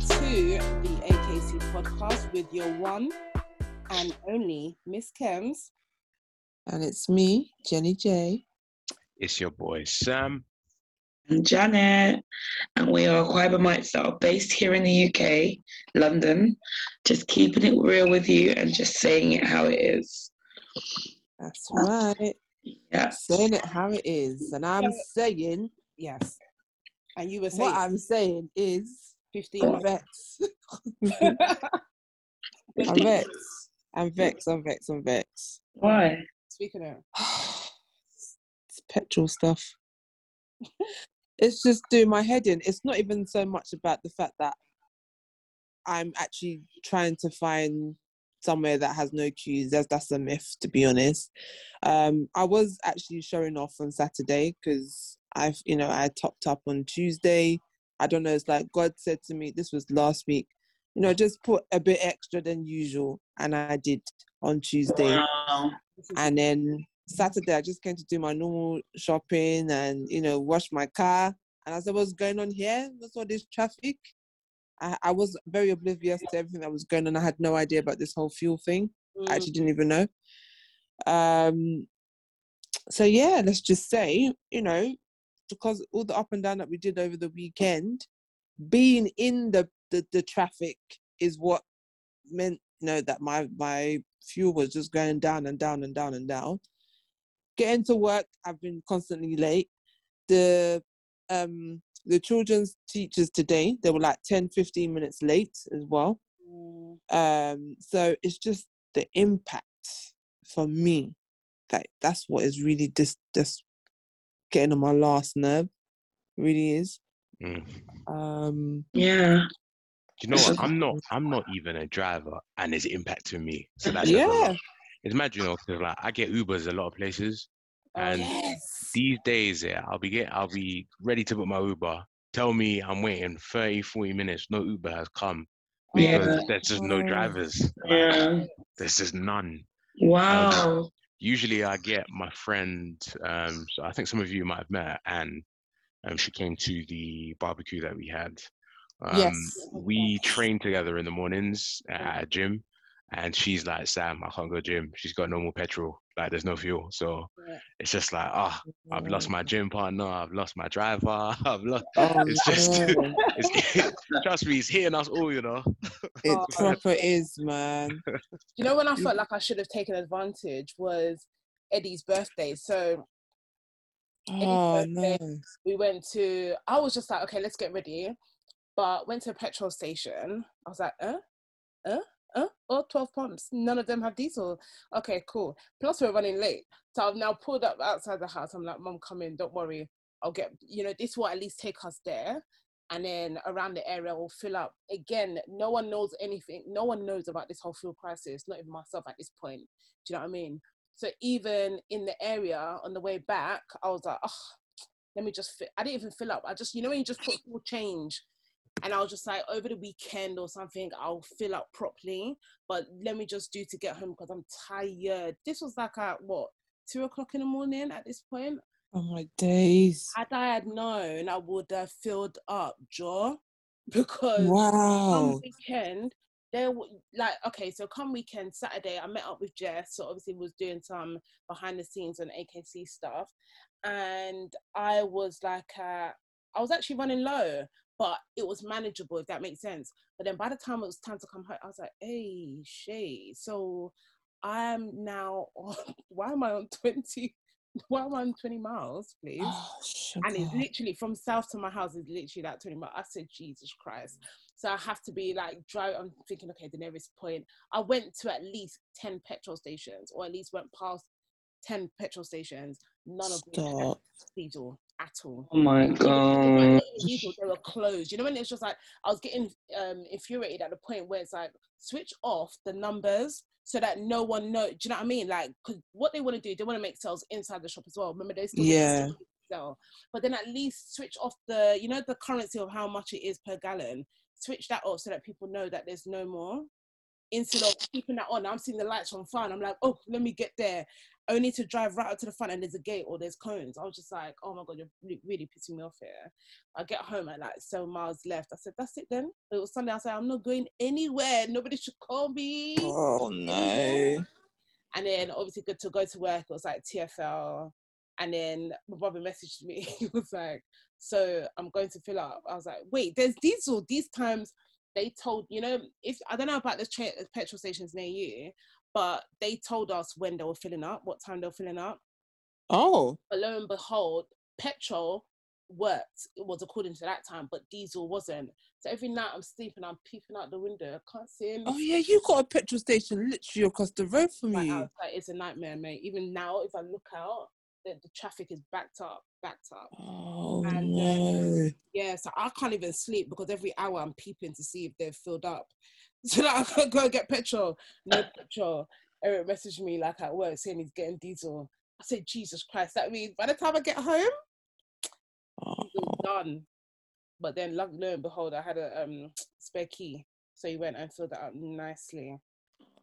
to the AKC podcast with your one and only Miss Kems. And it's me, Jenny J. It's your boy Sam. And Janet. And we are Mites that are based here in the UK, London, just keeping it real with you and just saying it how it is. That's right. Yeah. Saying it how it is. And I'm saying, Yes. And you were saying what I'm saying is 15 I'm vexed. I'm vexed. I'm vexed. I'm vexed. I'm vexed. Why? Speaking of, it's petrol stuff. it's just doing my head in. It's not even so much about the fact that I'm actually trying to find somewhere that has no queues. That's that's a myth, to be honest. Um, I was actually showing off on Saturday because I've, you know, I topped up on Tuesday. I don't know. It's like God said to me, this was last week, you know, just put a bit extra than usual. And I did on Tuesday. Wow. And then Saturday, I just came to do my normal shopping and, you know, wash my car. And I said, what's going on here? What's all this traffic? I, I was very oblivious to everything that was going on. I had no idea about this whole fuel thing. I actually didn't even know. Um, so yeah, let's just say, you know, because all the up and down that we did over the weekend, being in the the, the traffic is what meant, you know, that my my fuel was just going down and down and down and down. Getting to work, I've been constantly late. The um the children's teachers today, they were like 10, 15 minutes late as well. Mm, Um, so it's just the impact for me. That that's what is really just just getting on my last nerve. Really is. Mm. Um, Yeah. Do you know what? I'm not. I'm not even a driver, and it's impacting me. So that's just a lot. yeah. It's mad, you know, because like I get Ubers a lot of places, Oh, and Yes. these days, yeah, I'll be get. I'll be ready to book my Uber. Tell me I'm waiting 30, 40 minutes. No Uber has come Yeah. because there's just no drivers. Like, Yeah. There's just none. Wow. Usually I get my friend, um, so I think some of you might have met and um, she came to the barbecue that we had. Um, Yes. We train together in the mornings at a gym, and she's like, Sam, I can't go gym. She's got no more petrol. Like, there's no fuel. So Yeah. it's just like, ah, I've lost my gym partner. I've lost my driver. I've lost. Oh, It's just- It's, trust me, it's hitting us all, you know. it Oh. proper is, man. you know when I felt like I should have taken advantage was Eddie's birthday. So Oh birthday. no. we went to I was just like, okay, let's get ready. But went to a petrol station. I was like, uh, uh, uh, oh, 12 pumps. None of them have diesel. Okay, cool. Plus we're running late. So I've now pulled up outside the house. I'm like, Mom, come in, don't worry. I'll get you know, this will at least take us there. And then around the area we'll fill up. Again, no one knows anything. No one knows about this whole fuel crisis, not even myself at this point. Do you know what I mean? So even in the area on the way back, I was like, oh, let me just fit. I didn't even fill up. I just, you know, when you just put full change, and I was just like, over the weekend or something, I'll fill up properly. But let me just do to get home because I'm tired. This was like at what two o'clock in the morning at this point. Oh my days. Had I had known, I would have filled up, jaw, because Wow. weekend there w- like okay so come weekend saturday i met up with jess so obviously was doing some behind the scenes on akc stuff and i was like uh, i was actually running low but it was manageable if that makes sense but then by the time it was time to come home i was like hey shay so i'm now on why am i on 20 why am i on 20 miles please Oh, and it's literally from south to my house is literally like 20 miles. I said, Jesus Christ. So I have to be like drive. I'm thinking, okay, the nearest point. I went to at least 10 petrol stations, or at least went past 10 petrol stations. None of them diesel at all. Oh my god. they they were closed. You know when it's just like I was getting um infuriated at the point where it's like switch off the numbers so that no one know. Do you know what I mean? Like, because what they want to do, they want to make sales inside the shop as well. Remember, they still Yeah. sell, but then at least switch off the, you know, the currency of how much it is per gallon. Switch that off so that people know that there's no more. Instead of keeping that on, I'm seeing the lights on fire. I'm like, oh, let me get there. Only to drive right up to the front and there's a gate or there's cones. I was just like, oh my god, you're really, pissing me off here. I get home at like seven miles left. I said, that's it then. It was Sunday. I said, I'm not going anywhere. Nobody should call me. Oh no. And then obviously good to go to work. It was like TFL. And then my brother messaged me. he was like, so I'm going to fill up. I was like, wait, there's diesel. These times they told, you know, if I don't know about the tra- petrol stations near you, but they told us when they were filling up, what time they were filling up. Oh. But lo and behold, petrol worked. It was according to that time, but diesel wasn't. So every night I'm sleeping, I'm peeping out the window. I can't see him. Oh yeah, you got a petrol station literally across the road from Right you. outside. It's a nightmare, mate. Even now, if I look out, the, the traffic is backed up, backed up. Oh And, uh, no. Yeah, so I can't even sleep because every hour I'm peeping to see if they're filled up. So that I go get petrol. No petrol. Eric messaged me like at work saying he's getting diesel. I said, Jesus Christ, that means by the time I get home, Oh, done. But then lo lo and behold, I had a um spare key. So he went and filled it up nicely.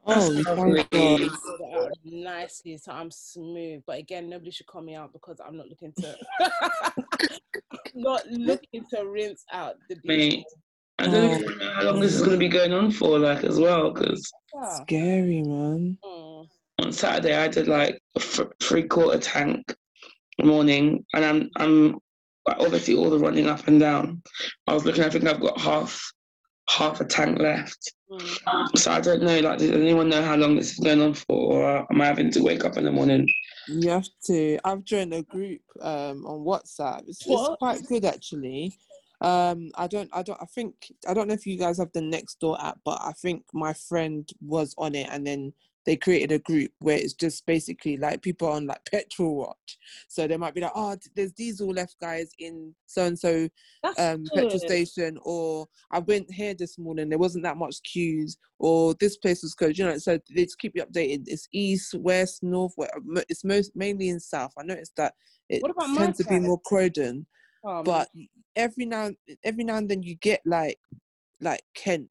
oh That's lovely. God. Filled it out nicely, so I'm smooth. But again, nobody should call me out because I'm not looking to not looking to rinse out the Mate. I don't even know how long this is going to be going on for, like, as well, because Yeah. Scary man. Mm. on Saturday I did like a f- three quarter tank morning, and I'm I'm like, obviously all the running up and down. I was looking, I think I've got half half a tank left. Mm. So I don't know, like, does anyone know how long this is going on for, or am I having to wake up in the morning? You have to. I've joined a group um on WhatsApp. It's, it's quite good actually. Um, I don't, I don't, I think I don't know if you guys have the Nextdoor app, but I think my friend was on it, and then they created a group where it's just basically like people on like petrol watch. So they might be like, oh, there's diesel left, guys, in so and so um petrol station or I went here this morning there wasn't that much queues or this place was closed you know so they just keep you updated. It's east west north it's most mainly in south. I noticed that it What about my tends to be more Croydon But every now every now and then you get like like Kent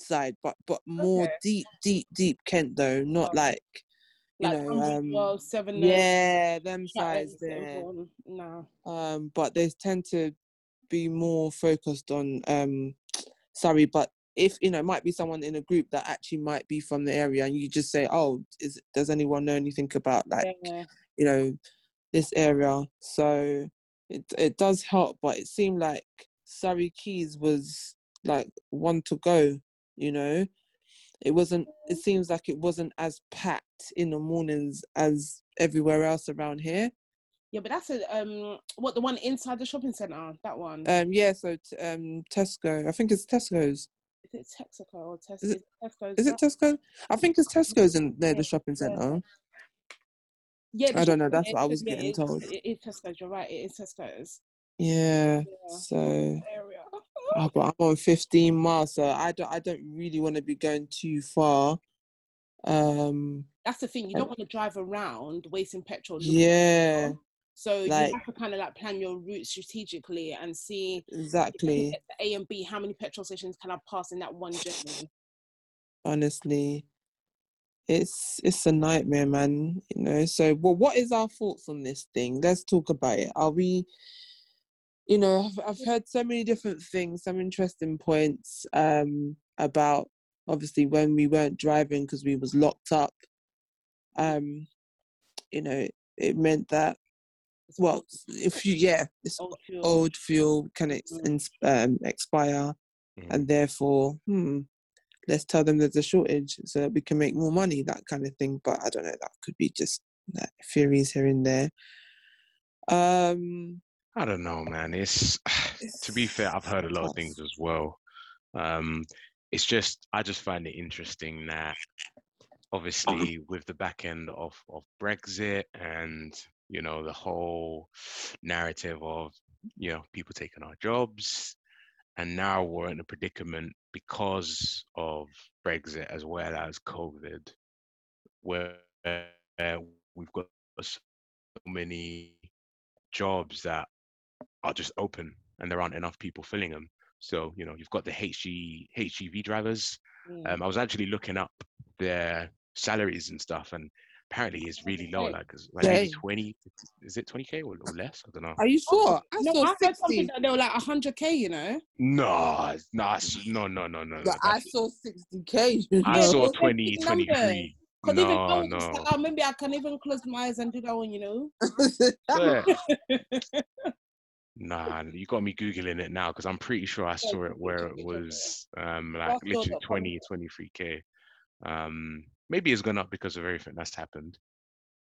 side but but more Okay. deep deep deep Kent though not Oh. like you like know um 112, seven yeah them sides there No. um, but they tend to be more focused on um, sorry, but if you know, it might be someone in a group that actually might be from the area, and you just say, "Oh, is does anyone know anything about like Yeah. you know this area?" So it it does help, but it seemed like Surrey Quays was like one to go. You know, it wasn't. It seems like it wasn't as packed in the mornings as everywhere else around here. Yeah, but that's a um what the one inside the shopping centre, that one. Um, yeah, so t- um, Tesco. I think it's Tesco's. is it Texaco or Tesco? Is it- Tesco's Is it Tesco? I think it's Tesco's in Yeah, the shopping centre. Yeah, I don't know, that's what I was yeah, getting it's- told. It is Tesco's. You're right. It is Tesco's. Yeah. Yeah. So, Area. oh, but I'm on 15 miles, so I don't. I don't really want to be going too far. Um. That's the thing. You don't want to drive around wasting petrol. Yeah. So like- you have to kind of like plan your route strategically and see Exactly. A and B. How many petrol stations can I pass in that one journey? Honestly, it's it's a nightmare, man. You know. So, well, what is our thoughts on this thing? Let's talk about it. Are we? You know, I've, I've heard so many different things, some interesting points um, about obviously when we weren't driving because we was locked up. Um, you know, it meant that well, if you yeah, it's old fuel. old fuel can Mm. um, expire, Mhm. and therefore, hmm, let's tell them there's a shortage so that we can make more money, that kind of thing. But I don't know, that could be just like, theories here and there. Um, I don't know, man. It's to be fair, I've heard a lot of things as well. Um, it's just I just find it interesting that obviously with the back end of of Brexit and you know the whole narrative of you know people taking our jobs, and now we're in a predicament because of Brexit as well as COVID, where uh, we've got so many jobs that are just open and there aren't enough people filling them. So, you know, you've got the HG, HGV drivers. Mm. Um, I was actually looking up their salaries and stuff, and apparently is really low. Like, like Yeah. maybe twenty. Is it twenty k or, or less? I don't know. Are you sure? I no, saw I heard something 60. that they were like 100k, you know. No, no, no, no, no, no. no. But I saw 60k. You I saw those 20, 23. Because even No, was no. like, oh, maybe I can even close my eyes and do that one, you know. Swear. Nah, you got me googling it now because I'm pretty sure I saw it where it was um like literally dot 20, 23k. Um, maybe it's gone up because of everything that's happened.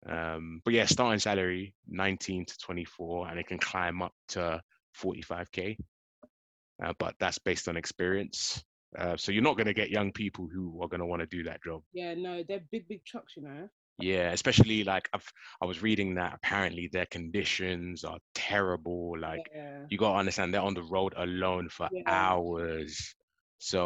Um, but yeah, starting salary 19 to 24, and it can climb up to 45k. Uh, but that's based on experience. Uh, so you're not going to get young people who are going to want to do that job. Yeah, no, they're big, big trucks, you know. Yeah, especially like I've I was reading that apparently their conditions are terrible. Like yeah. you gotta understand they're on the road alone for Yeah. hours.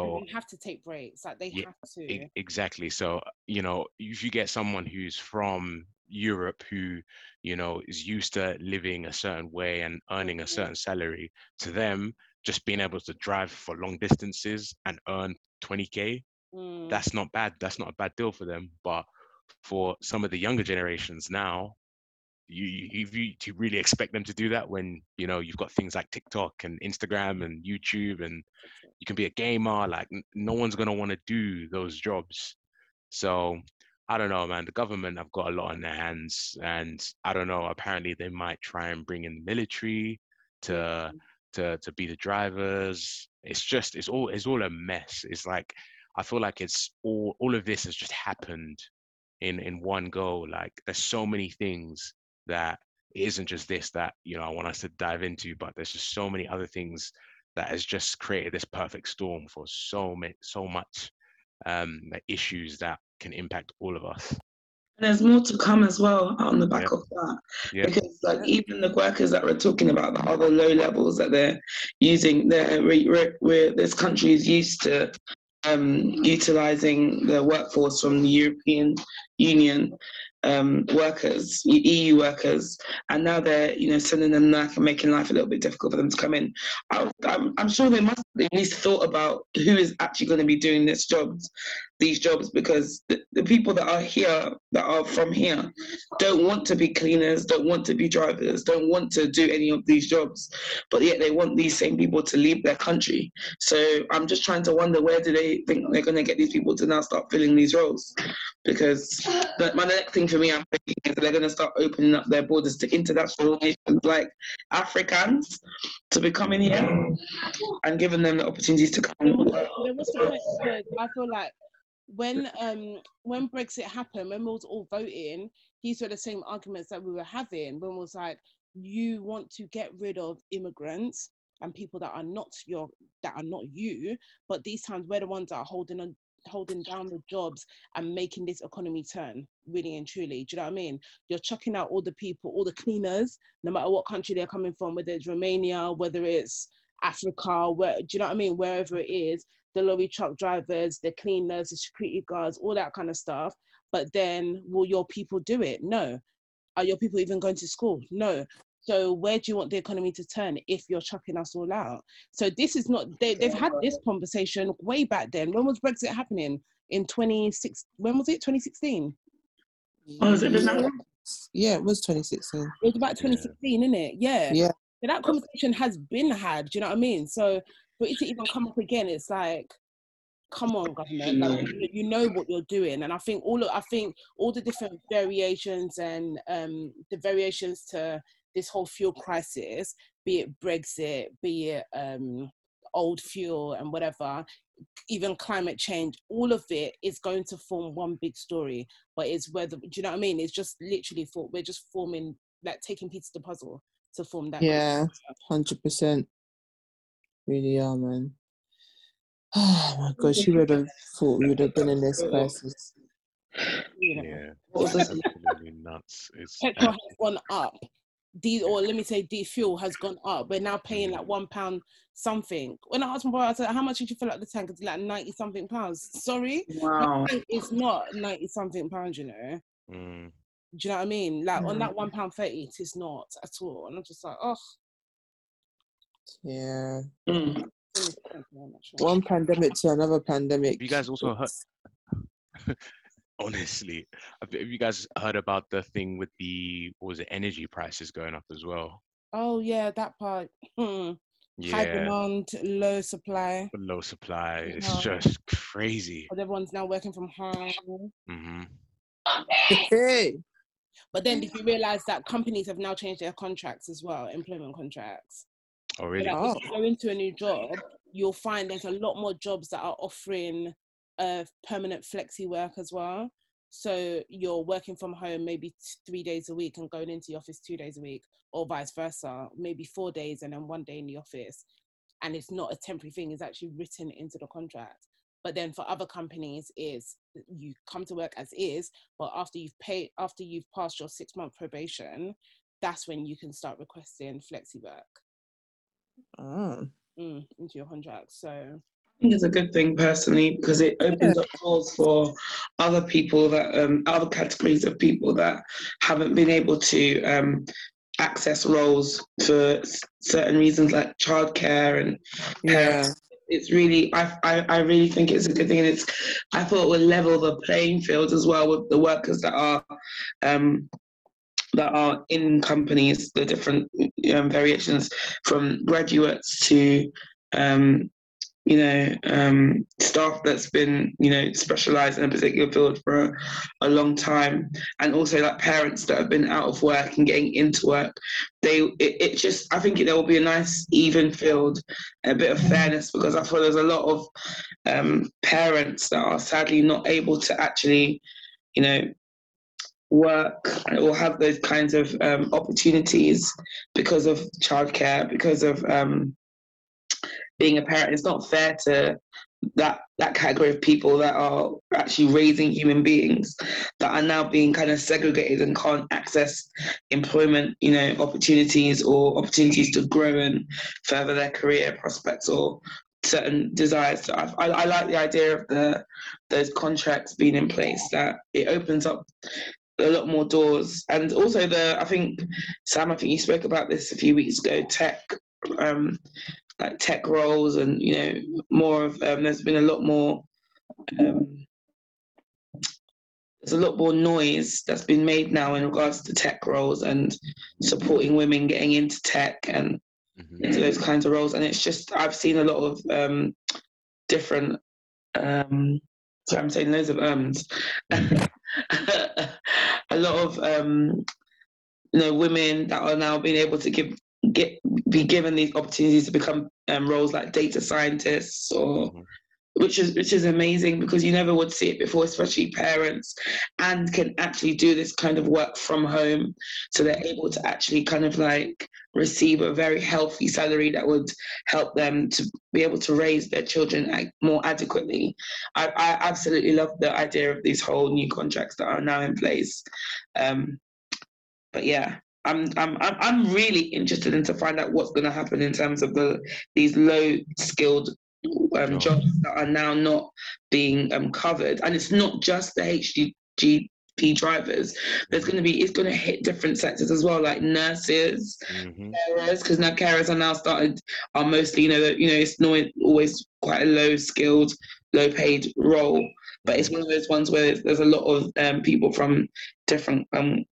And So they have to take breaks. Like they Yeah, have to. e- exactly. So you know, if you get someone who's from Europe who you know is used to living a certain way and earning a Mhm. certain salary, to them just being able to drive for long distances and earn 20k Mm, that's not bad. That's not a bad deal for them. But for some of the younger generations now, you, you if you to really expect them to do that when you know you've got things like TikTok and Instagram and YouTube and you can be a gamer. Like no one's gonna want to do those jobs. So I don't know, man. The government have got a lot on their hands, and I don't know. Apparently, they might try and bring in the military to mm-hmm. to to be the drivers. It's just it's all it's all a mess. It's like I feel like it's all all of this has just happened in in one go. Like there's so many things that it isn't just this that you know I want us to dive into, but there's just so many other things that has just created this perfect storm for so many so much um issues that can impact all of us. And there's more to come as well on the back Yeah. of that. Yeah. Because like even the workers that we're talking about, the other low levels that they're using, they're we're, this country is used to um, utilizing the workforce from the European Union um, workers, EU workers, and now they're you know sending them back and making life a little bit difficult for them to come in. I, I'm, I'm sure they must at least thought about who is actually going to be doing this jobs, these jobs, because the, the people that are here, that are from here, don't want to be cleaners, don't want to be drivers, don't want to do any of these jobs, but yet they want these same people to leave their country. So I'm just trying to wonder where do they think they're going to get these people to now start filling these roles? Because the, my next thing for me, I'm thinking is they're going to start opening up their borders to international nations like Africans to be coming here and giving them the opportunities to come. I feel like when um when Brexit happened, when we was all voting, these were the same arguments that we were having when we was like, you want to get rid of immigrants and people that are not your that are not you, but these times we're the ones that are holding on holding down the jobs and making this economy turn really and truly. Do you know what I mean? You're chucking out all the people, all the cleaners, no matter what country they're coming from, whether it's Romania, whether it's Africa, where do you know what I mean? Wherever it is, the lorry truck drivers, the cleaners, the security guards, all that kind of stuff. But then will your people do it? No. Are your people even going to school? No. So where do you want the economy to turn if you're chucking us all out? So this is not they, they've had this conversation way back then. When was Brexit happening? In 26 when was it? 2016? Oh, it been that long? Yeah, it was 2016. It was about 2016, isn't it? Yeah. Yeah. So that conversation has been had. Do you know what I mean? So it to even come up again, it's like, come on, government. Like, you, you know what you're doing, and I think all of, I think all the different variations and um, the variations to this whole fuel crisis, be it Brexit, be it um, old fuel and whatever, even climate change, all of it is going to form one big story. But it's whether do you know what I mean? It's just literally for we're just forming like taking pieces of the puzzle to form that. Yeah. Hundred percent. Really are, man. Oh my gosh, who would have thought we would have been in this crisis? Yeah, it's absolutely nuts. It's petrol has gone up. D or let me say D fuel has gone up. We're now paying like one pound something. When I asked my brother, I said, "How much did you fill up the tank?" It's like ninety something pounds. Sorry, Wow. it's not ninety something pounds. You know, mm, do you know what I mean? Like on Mm. that one pound thirty, it is not at all. And I'm just like, oh, Yeah. Mm. One pandemic to another pandemic. You guys also heard- honestly, have have you guys heard about the thing with the what was it energy prices going up as well? Oh yeah, that part. Hmm. High demand, low supply. low supply. It's Yeah. just crazy. But everyone's now working from home. hmm Hey, But then, did you realize that companies have now changed their contracts as well, employment contracts? Oh really? that Oh. if you go into a new job, you'll find there's a lot more jobs that are offering uh, permanent flexi work as well. So you're working from home maybe t- three days a week and going into the office two days a week, or vice versa, maybe four days and then one day in the office. And it's not a temporary thing; it's actually written into the contract. But then for other companies, is you come to work as is, but after you've paid, after you've passed your six month probation, that's when you can start requesting flexi work oh. mm, into your contract. So I think it's a good thing personally because it opens up doors for other people that um, other categories of people that haven't been able to um, access roles for s- certain reasons like childcare and yeah. it's really I, I I really think it's a good thing and it's I thought it would level the playing field as well with the workers that are um that are in companies the different um, variations from graduates to um you know um staff that's been you know specialized in a particular field for a, a long time. And also like parents that have been out of work and getting into work they it, it just i think there will be a nice even field a bit of fairness because I feel there's a lot of um, parents that are sadly not able to actually, you know, work or have those kinds of um, opportunities because of childcare, because of um, being a parent. It's not fair to that that category of people that are actually raising human beings that are now being kind of segregated and can't access employment, you know, opportunities or opportunities to grow and further their career prospects or certain desires. So I, I, like the idea of the those contracts being in place that it opens up a lot more doors. And also the I think Sam I think you spoke about this a few weeks ago tech um like tech roles and you know more of um, there's been a lot more um, there's a lot more noise that's been made now in regards to tech roles and supporting women getting into tech and hmm into those kinds of roles. And it's just I've seen a lot of um, different um, so I'm saying loads of ums a lot of um, you know women that are now being able to give get be given these opportunities to become um, roles like data scientists or Mhm. which is which is amazing because you never would see it before especially parents and can actually do this kind of work from home so they're able to actually kind of like receive a very healthy salary that would help them to be able to raise their children more adequately. I, I absolutely love the idea of these whole new contracts that are now in place. Um, but yeah I'm, I'm I'm really interested in to find out what's going to happen in terms of the these low skilled um, jobs that are now not being um, covered, and it's not just the HGV drivers. There's going to be it's going to hit different sectors as well, like nurses, hmm carers, because now carers are now started are mostly you know you know it's not always quite a low skilled, low paid role, but it's one of those ones where there's a lot of um, people from different um,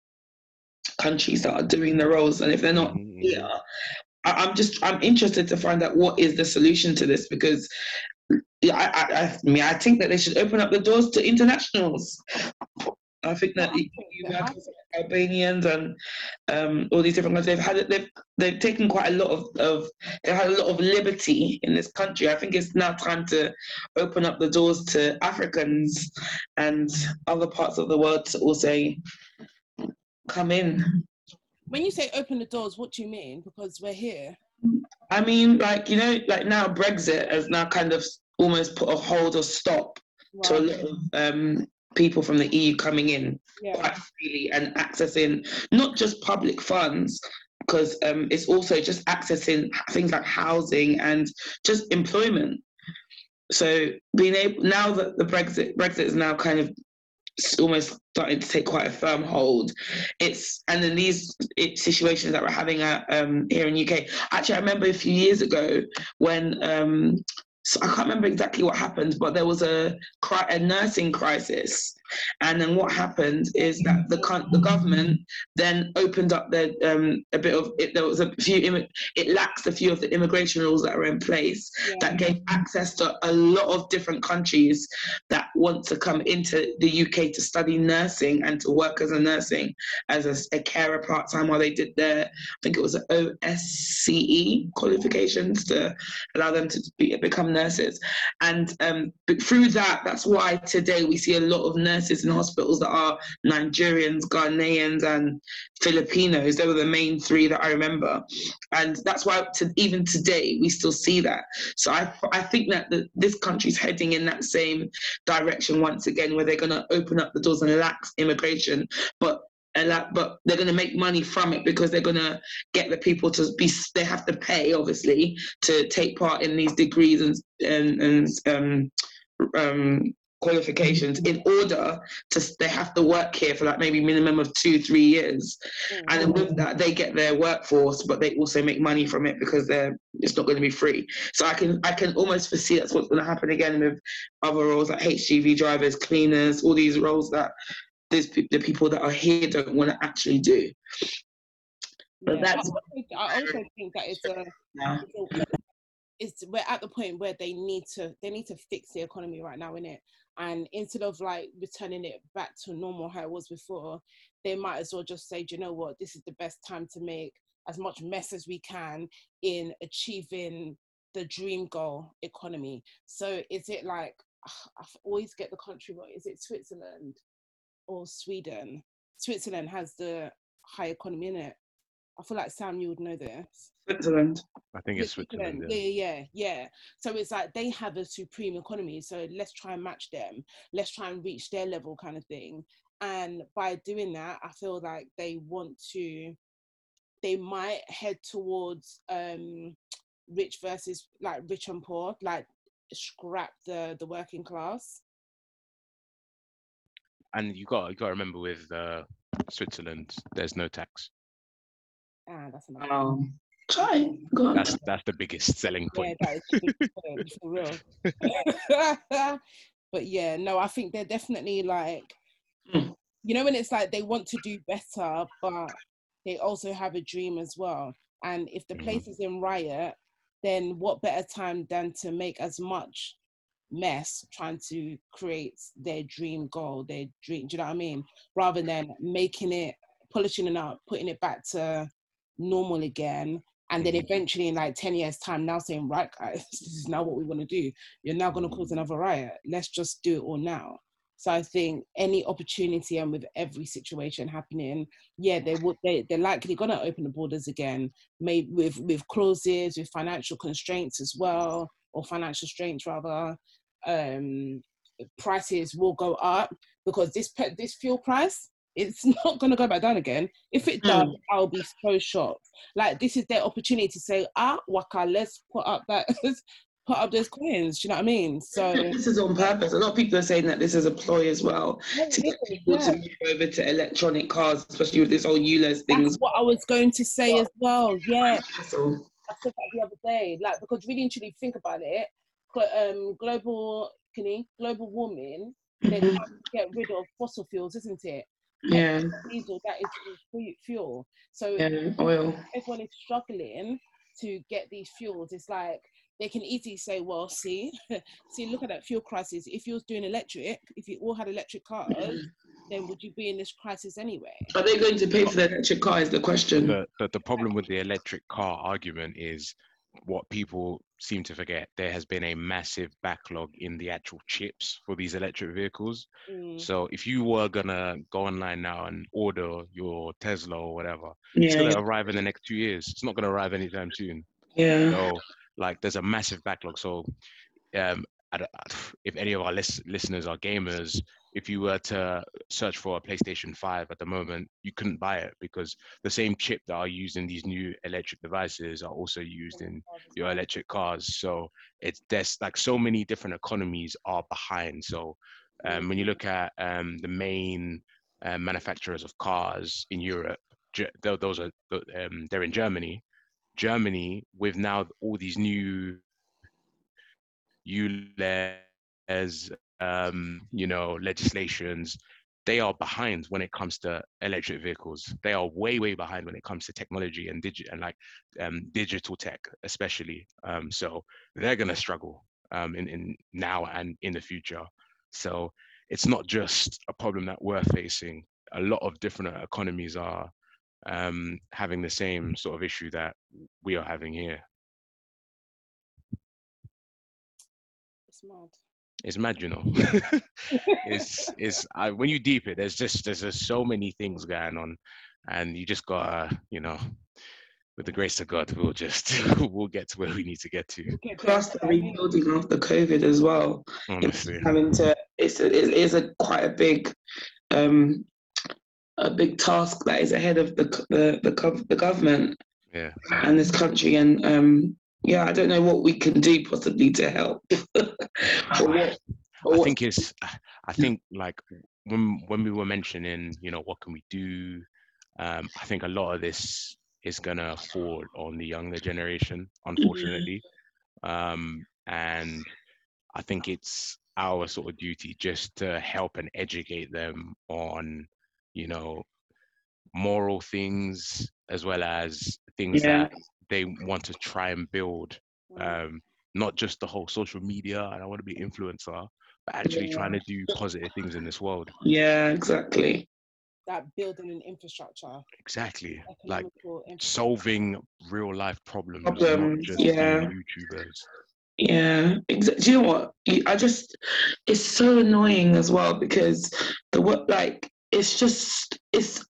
countries that are doing the roles, and if they're not Mhm, mhm. here, I, I'm just I'm interested to find out what is the solution to this because. I, I, I mean, I think that they should open up the doors to internationals. I think that I you, think work with Albanians and um, all these different countries. They've had it. They've they've taken quite a lot of, of they've had a lot of liberty in this country. I think it's now time to open up the doors to Africans and other parts of the world to also come in. when you say open the doors, what do you mean? Because we're here. I mean, like you know, like now Brexit has now kind of almost put a hold or stop to a lot of um, people from the EU coming in Yeah. quite freely and accessing not just public funds because um, it's also just accessing things like housing and just employment. So being able now that the Brexit Brexit is now kind of almost starting to take quite a firm hold. It's and then these it, situations that we're having at, um, here in UK. Actually, I remember a few years ago when um, so I can't remember exactly what happened, but there was a a nursing crisis And then what happened is that the the government then opened up their um, a bit of it. There was a few. It laxed a few of the immigration rules that were in place that gave access to a lot of different countries that want to come into the UK to study nursing and to work as a nursing as a, a carer part time while they did their I think it was an OSCE qualifications to allow them to be, become nurses. And um, but through that, that's why today we see a lot of nurses in hospitals that are Nigerians, Ghanaians, and Filipinos. They were the main three that I remember. And that's why to, even today we still see that. So I, I think that the, this country's heading in that same direction once again, where they're going to open up the doors and lax immigration, but that, but they're going to make money from it because they're going to get the people to be. They have to pay, obviously, to take part in these degrees and and, and um, um, qualifications in order to. They have to work here for like maybe minimum of two, three years, mm. and then with that, they get their workforce, but they also make money from it because they're. It's not going to be free. So I can I can almost foresee that's what's going to happen again with other roles like HGV drivers, cleaners, all these roles that these the people that are here don't want to actually do. But Yeah, that's I also, I also think that it's a now. it's a- it's we're at the point where they need to they need to fix the economy right now in it and instead of like returning it back to normal how it was before they might as well just say you know what? This is the best time to make as much mess as we can in achieving the dream goal economy. So is it like i always get the country wrong. Is it switzerland or sweden? Switzerland has the high economy in it i feel like sam you would know this Switzerland. I think yeah, it's Switzerland. Yeah, yeah. yeah, yeah, yeah. So it's like they have a supreme economy. So let's try and match them. Let's try and reach their level, kind of thing. And by doing that, I feel like they want to. They might head towards um, rich versus like rich and poor, like scrap the the working class. And you got you got to remember with uh, Switzerland, there's no tax. Ah, that's enough. Um, try. Go on. That's that's the biggest selling Yeah, point. that is the biggest point, for real. but yeah, no, I think they're definitely like, Mm. you know, when it's like they want to do better, but they also have a dream as well. And if the Mhm. place is in riot, then what better time than to make as much mess trying to create their dream goal, their dream, do you know what I mean? Rather than making it, polishing it up, putting it back to normal again, and then Mhm. eventually in like 10 years time now saying right guys this is now what we want to do. You're now going to cause another riot. Let's just do it all now. So i think any opportunity and with every situation happening yeah they would they, they're likely going to open the borders again maybe with with clauses with financial constraints as well or financial strains rather. Um prices will go up because this this fuel price it's not going to go back down again if it does Mm. i'll be so shocked like this is their opportunity to say ah waka let's put up that put up those coins do you know what i mean so This is on purpose. A lot of people are saying that this is a ploy as well Yeah, to get people yeah. to move over to electronic cars, especially with this whole ULEZ thing. that's what i was going to say as well yeah So, I said that the other day, like because really and truly think about it, um, global can you, global warming, they're mhm, trying to get rid of fossil fuels, isn't it? Yeah, Diesel, that is fuel. So yeah, oil. everyone is struggling to get these fuels. It's like they can easily say, well, see, see, look at that fuel crisis. If you was doing electric, if you all had electric cars, then would you be in this crisis anyway? Are they going to pay for the electric car? Is the question. The, the the problem with the electric car argument is what people seem to forget. There has been a massive backlog in the actual chips for these electric vehicles. Mm. So if you were gonna go online now and order your Tesla or whatever, it's gonna arrive in the next two years. It's not gonna arrive anytime soon. yeah. So like there's a massive backlog. So um, if any of our lis- listeners are gamers, if you were to search for a PlayStation 5 at the moment, you couldn't buy it because the same chip that are used in these new electric devices are also used in your electric cars. So it's there's like so many different economies are behind. So um, when you look at um, the main uh, manufacturers of cars in Europe, those are um, they're in Germany. Germany with now all these new ULEZ um, you know, legislations, they are behind when it comes to electric vehicles. They are way, way behind when it comes to technology and and like um, digital tech, especially. Um, so they're gonna struggle um, in, in now and in the future. So it's not just a problem that we're facing. A lot of different economies are um, having the same sort of issue that we are having here. It's mad, you know. it's it's I, when you deep it, there's just there's just so many things going on, and you just gotta, you know, with the grace of God, we'll just we'll get to where we need to get to. Plus the rebuilding after COVID as well. Honestly, having to it's a, it is a quite a big um a big task that is ahead of the the the, the government yeah. and this country and um yeah i don't know what we can do possibly to help what, I think it's I think like when when we were mentioning, you know, what can we do? Um, I think a lot of this is gonna fall on the younger generation, unfortunately. Um, and I think it's our sort of duty just to help and educate them on, you know, moral things as well as things Yeah. that they want to try and build Mm. um, not just the whole social media and I want to be influencer, but actually Yeah. trying to do positive things in this world. yeah exactly that building an infrastructure, Exactly. Like infrastructure. solving real life problems, not Problems, just yeah. YouTubers. Yeah, exa- do you know what? I just, it's so annoying as well because the what like it's just it's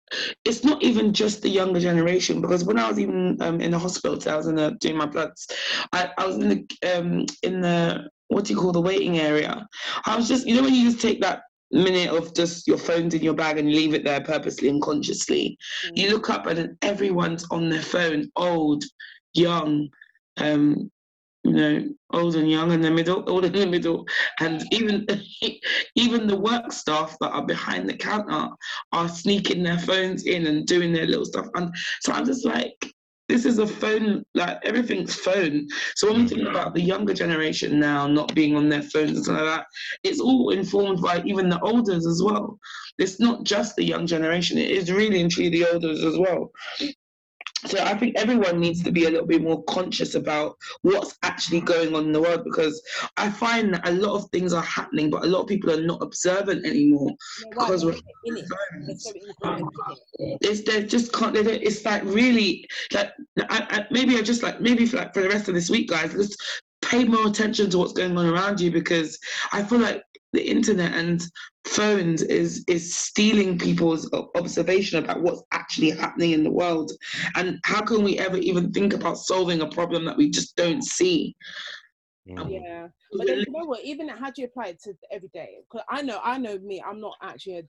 it's not even just the younger generation because when I was even um, in the hospital, I was in the doing my bloods, I, I was in the um in the what do you call the waiting area. I was just you know when you just take that minute of just your phone's in your bag and you leave it there purposely and consciously Mm. you look up and everyone's on their phone, old, young, um, you know, old and young in the middle, old in the middle, and even even the work staff that are behind the counter are sneaking their phones in and doing their little stuff. And so I'm just like, this is a phone, like everything's phone. So when we think mm-hmm. about the younger generation now not being on their phones and stuff like that, it's all informed by even the elders as well. It's not just the young generation, it is really and truly the elders as well. So I think everyone needs to be a little bit more conscious about what's actually going on in the world because I find that a lot of things are happening, but a lot of people are not observant anymore because we're it. They're phones. so ingrained in it. It's they just can't. They it's like really like I, I, maybe I just like maybe for like for the rest of this week, guys, let's pay more attention to what's going on around you because I feel like the internet and phones is is stealing people's observation about what's actually happening in the world and how can we ever even think about solving a problem that we just don't see Mm. Yeah, but then you know what? Even how do you apply it to every day? Because I know, I know me. I'm not actually a,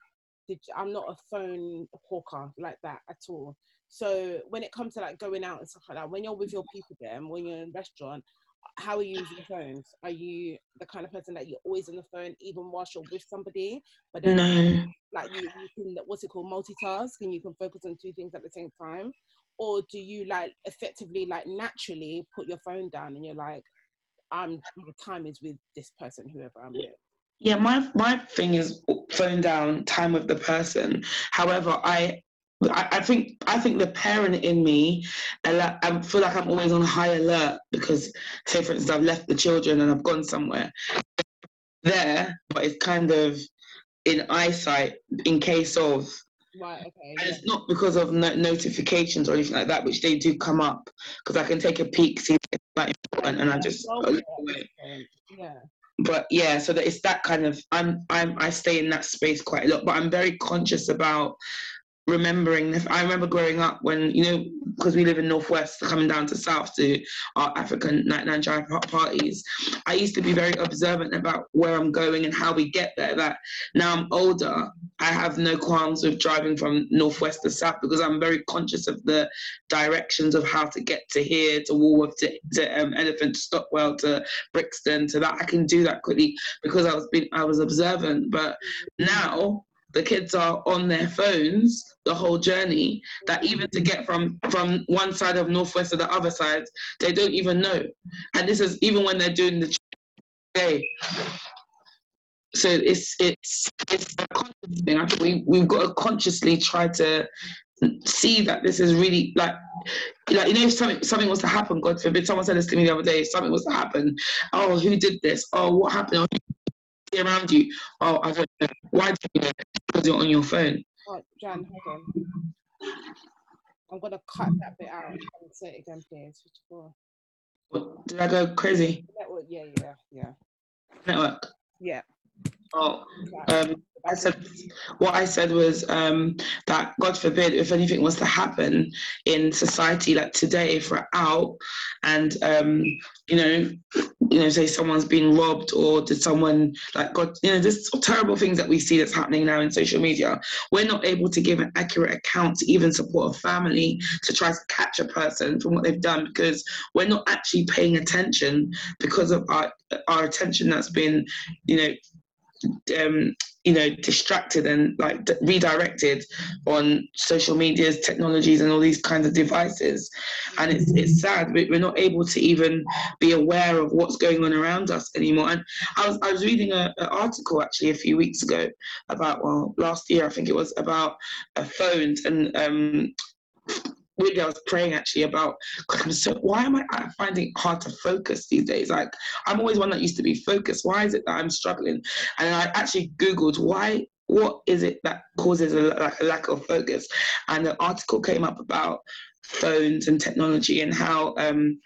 dig- I'm not a phone hawker like that at all. So when it comes to like going out and stuff like that, when you're with your people, then when you're in a restaurant, how are you using phones? Are you the kind of person that you're always on the phone, even whilst you're with somebody? But then no like you, you can what's it called multitask and you can focus on two things at the same time or do you like effectively like naturally put your phone down and you're like i'm my time is with this person whoever i'm with Yeah, my my thing is phone down, time with the person. However, I I, I think I think the parent in me, I, feel like I'm always on high alert because, say for instance, I've left the children and I've gone somewhere. There, but it's kind of in eyesight in case of, right okay and yeah. it's not because of no- notifications or anything like that, which they do come up because I can take a peek, see if it's that important, and I just Well, I look away at this point, yeah but yeah so that it's that kind of i'm i'm i stay in that space quite a lot but i'm very conscious about remembering if i remember growing up when you know because we live in northwest coming down to south to our african night nine drive parties i used to be very observant about where i'm going and how we get there that now i'm older i have no qualms with driving from northwest to south because i'm very conscious of the directions of how to get to here to walworth to, to um, elephant to stockwell to brixton to that. I can do that quickly because i was being i was observant. But now the kids are on their phones the whole journey that even to get from from one side of northwest to the other side they don't even know. And this is even when they're doing the day so it's it's it's a conscious thing. I think we we've got to consciously try to see that this is really like like you know if something something was to happen god forbid someone said this to me the other day if something was to happen oh who did this? Oh what happened? Oh, around you oh i don't know why do you know because you're on your phone Oh, Jan, hold on. I'm gonna cut that bit out and say it again, please. 54. Did i go crazy Network, yeah, yeah, yeah. network Yeah. Oh um I said what I said was um, that God forbid if anything was to happen in society like today if we're out and um, you know you know say someone's been robbed or did someone like God you know there's terrible things that we see that's happening now in social media. We're not able to give an accurate account to even support a family to try to catch a person from what they've done because we're not actually paying attention because of our our attention that's been you know um, you know distracted and like d- redirected on social medias technologies and all these kinds of devices. And it's, it's sad. We- we're not able to even be aware of what's going on around us anymore. And i was i was reading an article actually a few weeks ago about well last year i think it was about uh, phones and um weirdly, I was praying actually about so why am I finding it hard to focus these days? Like I'm always one that used to be focused. Why is it that I'm struggling? And I actually googled why. What is it that causes a, a lack of focus? And the article came up about phones and technology and how, um,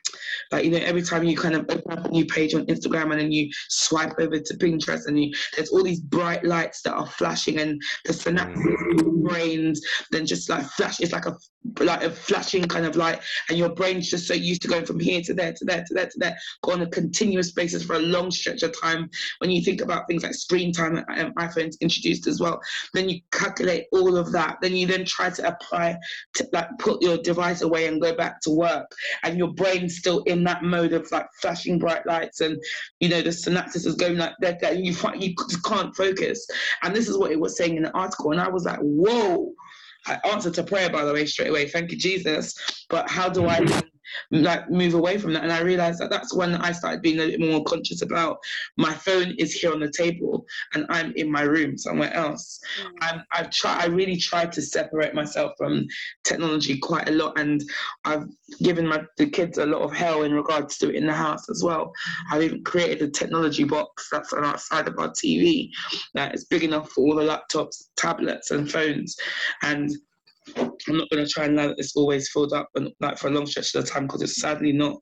like you know, every time you kind of open up a new page on Instagram and then you swipe over to Pinterest and you there's all these bright lights that are flashing and the synapses in your brains then just like flash. It's like a like a flashing kind of light, and your brain's just so used to going from here to there to there to there to there, on a continuous basis for a long stretch of time. When you think about things like screen time that um, iPhones introduced as well, then you calculate all of that. Then you then try to apply to like put your device away and go back to work, and your brain's still in that mode of like flashing bright lights, and you know the synapses is going like that, you find you just can't focus. And this is what it was saying in the article, and I was like, whoa. I answered to prayer, by the way, straight away. Thank you, Jesus. But how do I like move away from that? And I realized that that's when I started being a bit more conscious about my phone is here on the table and I'm in my room somewhere else. Mm. I'm, I've tried. I really tried to separate myself from technology quite a lot, and I've given my the kids a lot of hell in regards to it in the house as well. I've even created a technology box that's on outside of our TV that is big enough for all the laptops, tablets, and phones, and I'm not going to try and lie that it's always filled up and like for a long stretch of the time because it's sadly not.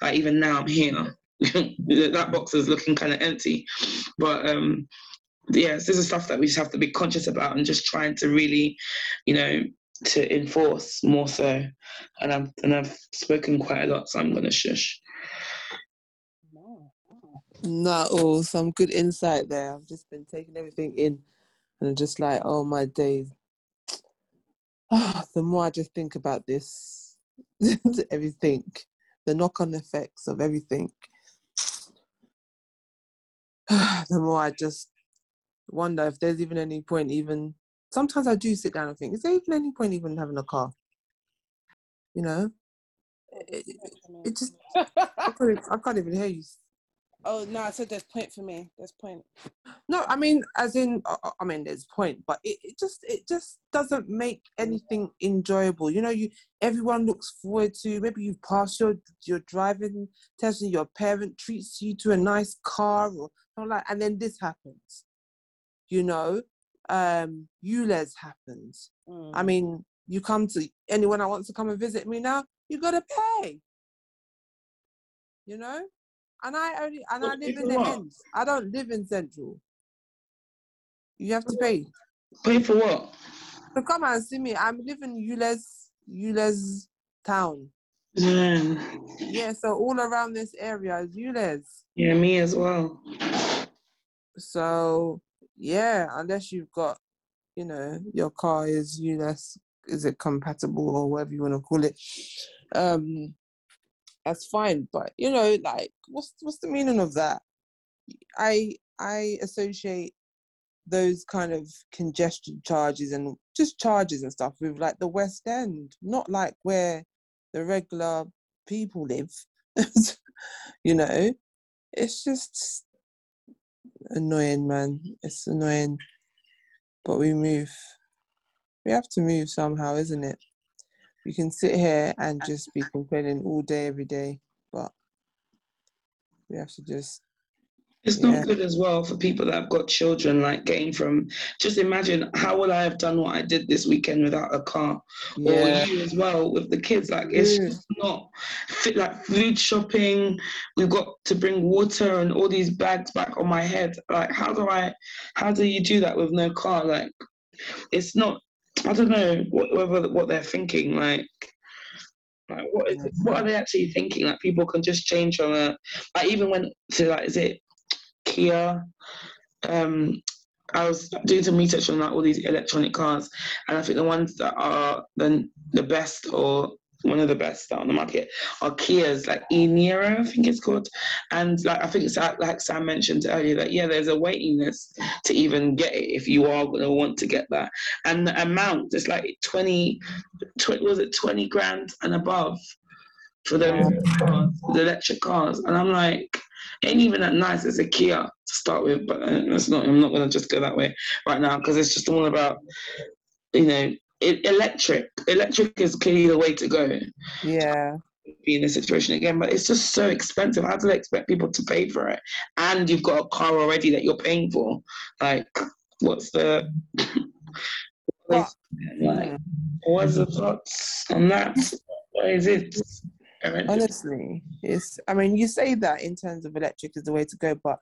Like even now I'm here, that box is looking kind of empty, but um, yes, this is stuff that we just have to be conscious about and just trying to really, you know, to enforce more so. And I've and I've spoken quite a lot, so I'm going to shush. No. Not all some good insight there. I've just been taking everything in and I'm just like, oh my days. The more I just think about this, everything, the knock on effects of everything, the more I just wonder if there's even any point even sometimes I do sit down and think, is there even any point even having a car? You know? It, it, it just I can't, I can't even hear you. Oh no, I said there's point for me. There's point. No, I mean, as in, I- I- I mean, there's point, but it, it just, it just doesn't make anything enjoyable. You know, you everyone looks forward to. Maybe you pass your your driving test, and your parent treats you to a nice car or something like, and then this happens. You know, um, ULEZ happens. I Mm. mean, you come to anyone that wants to come and visit me now, you gotta pay. You know, and I only and I live in the what? ends. I don't live in Central. You have to pay Pay for what? to come and see me. I'm living ULEZ ULEZ town. Man, Yeah, so all around this area is ULEZ. yeah, me as well. So yeah, unless you've got, you know, your car is ULEZ, is it compatible or whatever you want to call it? Um, that's fine. But you know, like, what's what's the meaning of that? I I associate those kind of congestion charges and just charges and stuff with like the West End, not like where the regular people live. you know, it's just annoying, man. It's annoying. But we move. We have to move somehow, isn't it? We can sit here and just be complaining all day, every day, but we have to just It's Yeah. not good as well for people that have got children, like getting from. Just imagine how would I have done what I did this weekend without a car, yeah. or you as well with the kids. Like it's Yeah. just not fit. Like food shopping, we've got to bring water and all these bags back on my head. Like how do I? How do you do that with no car? Like it's not. I don't know what whether what they're thinking. Like. Like what is it, what are they actually thinking? Like people can just change from a I even went to like is it Kia. Um, I was doing some research on like all these electronic cars, and I think the ones that are the the best or one of the best on the market. Are Kias, like e I think it's called, and like I think it's like, like Sam mentioned earlier that yeah, there's a waiting list to even get it if you are going to want to get that, and the amount is like 20, 20 was it twenty grand and above for those cars, the electric cars, and I'm like ain't even that nice as a Kia to start with, but uh, that's not. I'm not gonna just go that way right now because it's just all about, you know, it, electric. Electric is clearly the way to go. Yeah. Be in this situation again, but it's just so expensive. How do they expect people to pay for it? And you've got a car already that you're paying for. Like, what's the? But- like, hmm. what's the thoughts on that? What is it? Honestly, it's. I mean, you say that in terms of electric is the way to go, but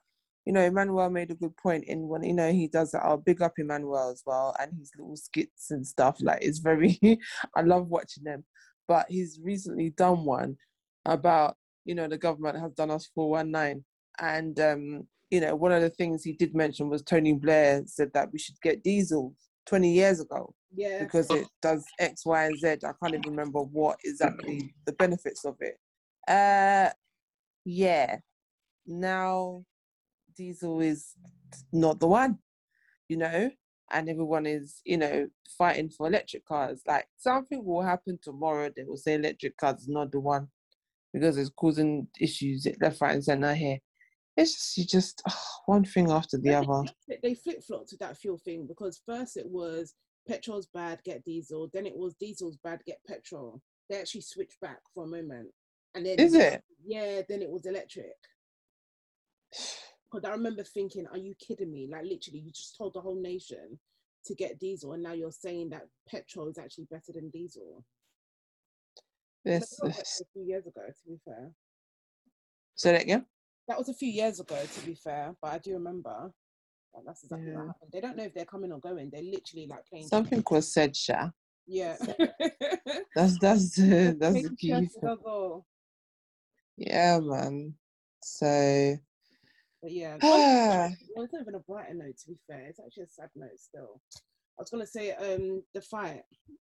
you know, Emmanuel made a good point in when you know he does that. I'll big up Emmanuel as well, and his little skits and stuff. Like, it's very. I love watching them. But he's recently done one about you know the government has done us four one nine, and um, you know one of the things he did mention was Tony Blair said that we should get diesel twenty years ago Yeah. because it does X, Y, and Z. I can't even remember what exactly the benefits of it. Uh, yeah. Now, diesel is not the one, you know, and everyone is, you know, fighting for electric cars. Like something will happen tomorrow. They will say electric cars is not the one because it's causing issues left, right, and center here. It's just you just oh, one thing after the other. they- They flip flopped with that fuel thing because first it was petrol's bad, get diesel. Then it was diesel's bad, get petrol. They actually switched back for a moment, and then Is it? Yeah, then it was electric. Because I remember thinking, "Are you kidding me? Like literally, you just told the whole nation to get diesel, and now you're saying that petrol is actually better than diesel." But This, that was a few years ago, to be fair. Say that again. That was a few years ago, to be fair, but I do remember. Like, that's exactly Yeah. what happened. They don't know if they're coming or going. They're literally like playing. Something was said, Sha. Yeah. That's that's the that's the key. chess thing. as well. Yeah, man. So But yeah, ah, well, it's not even a brighter note. To be fair, it's actually a sad note still. I was gonna say, um, the fight,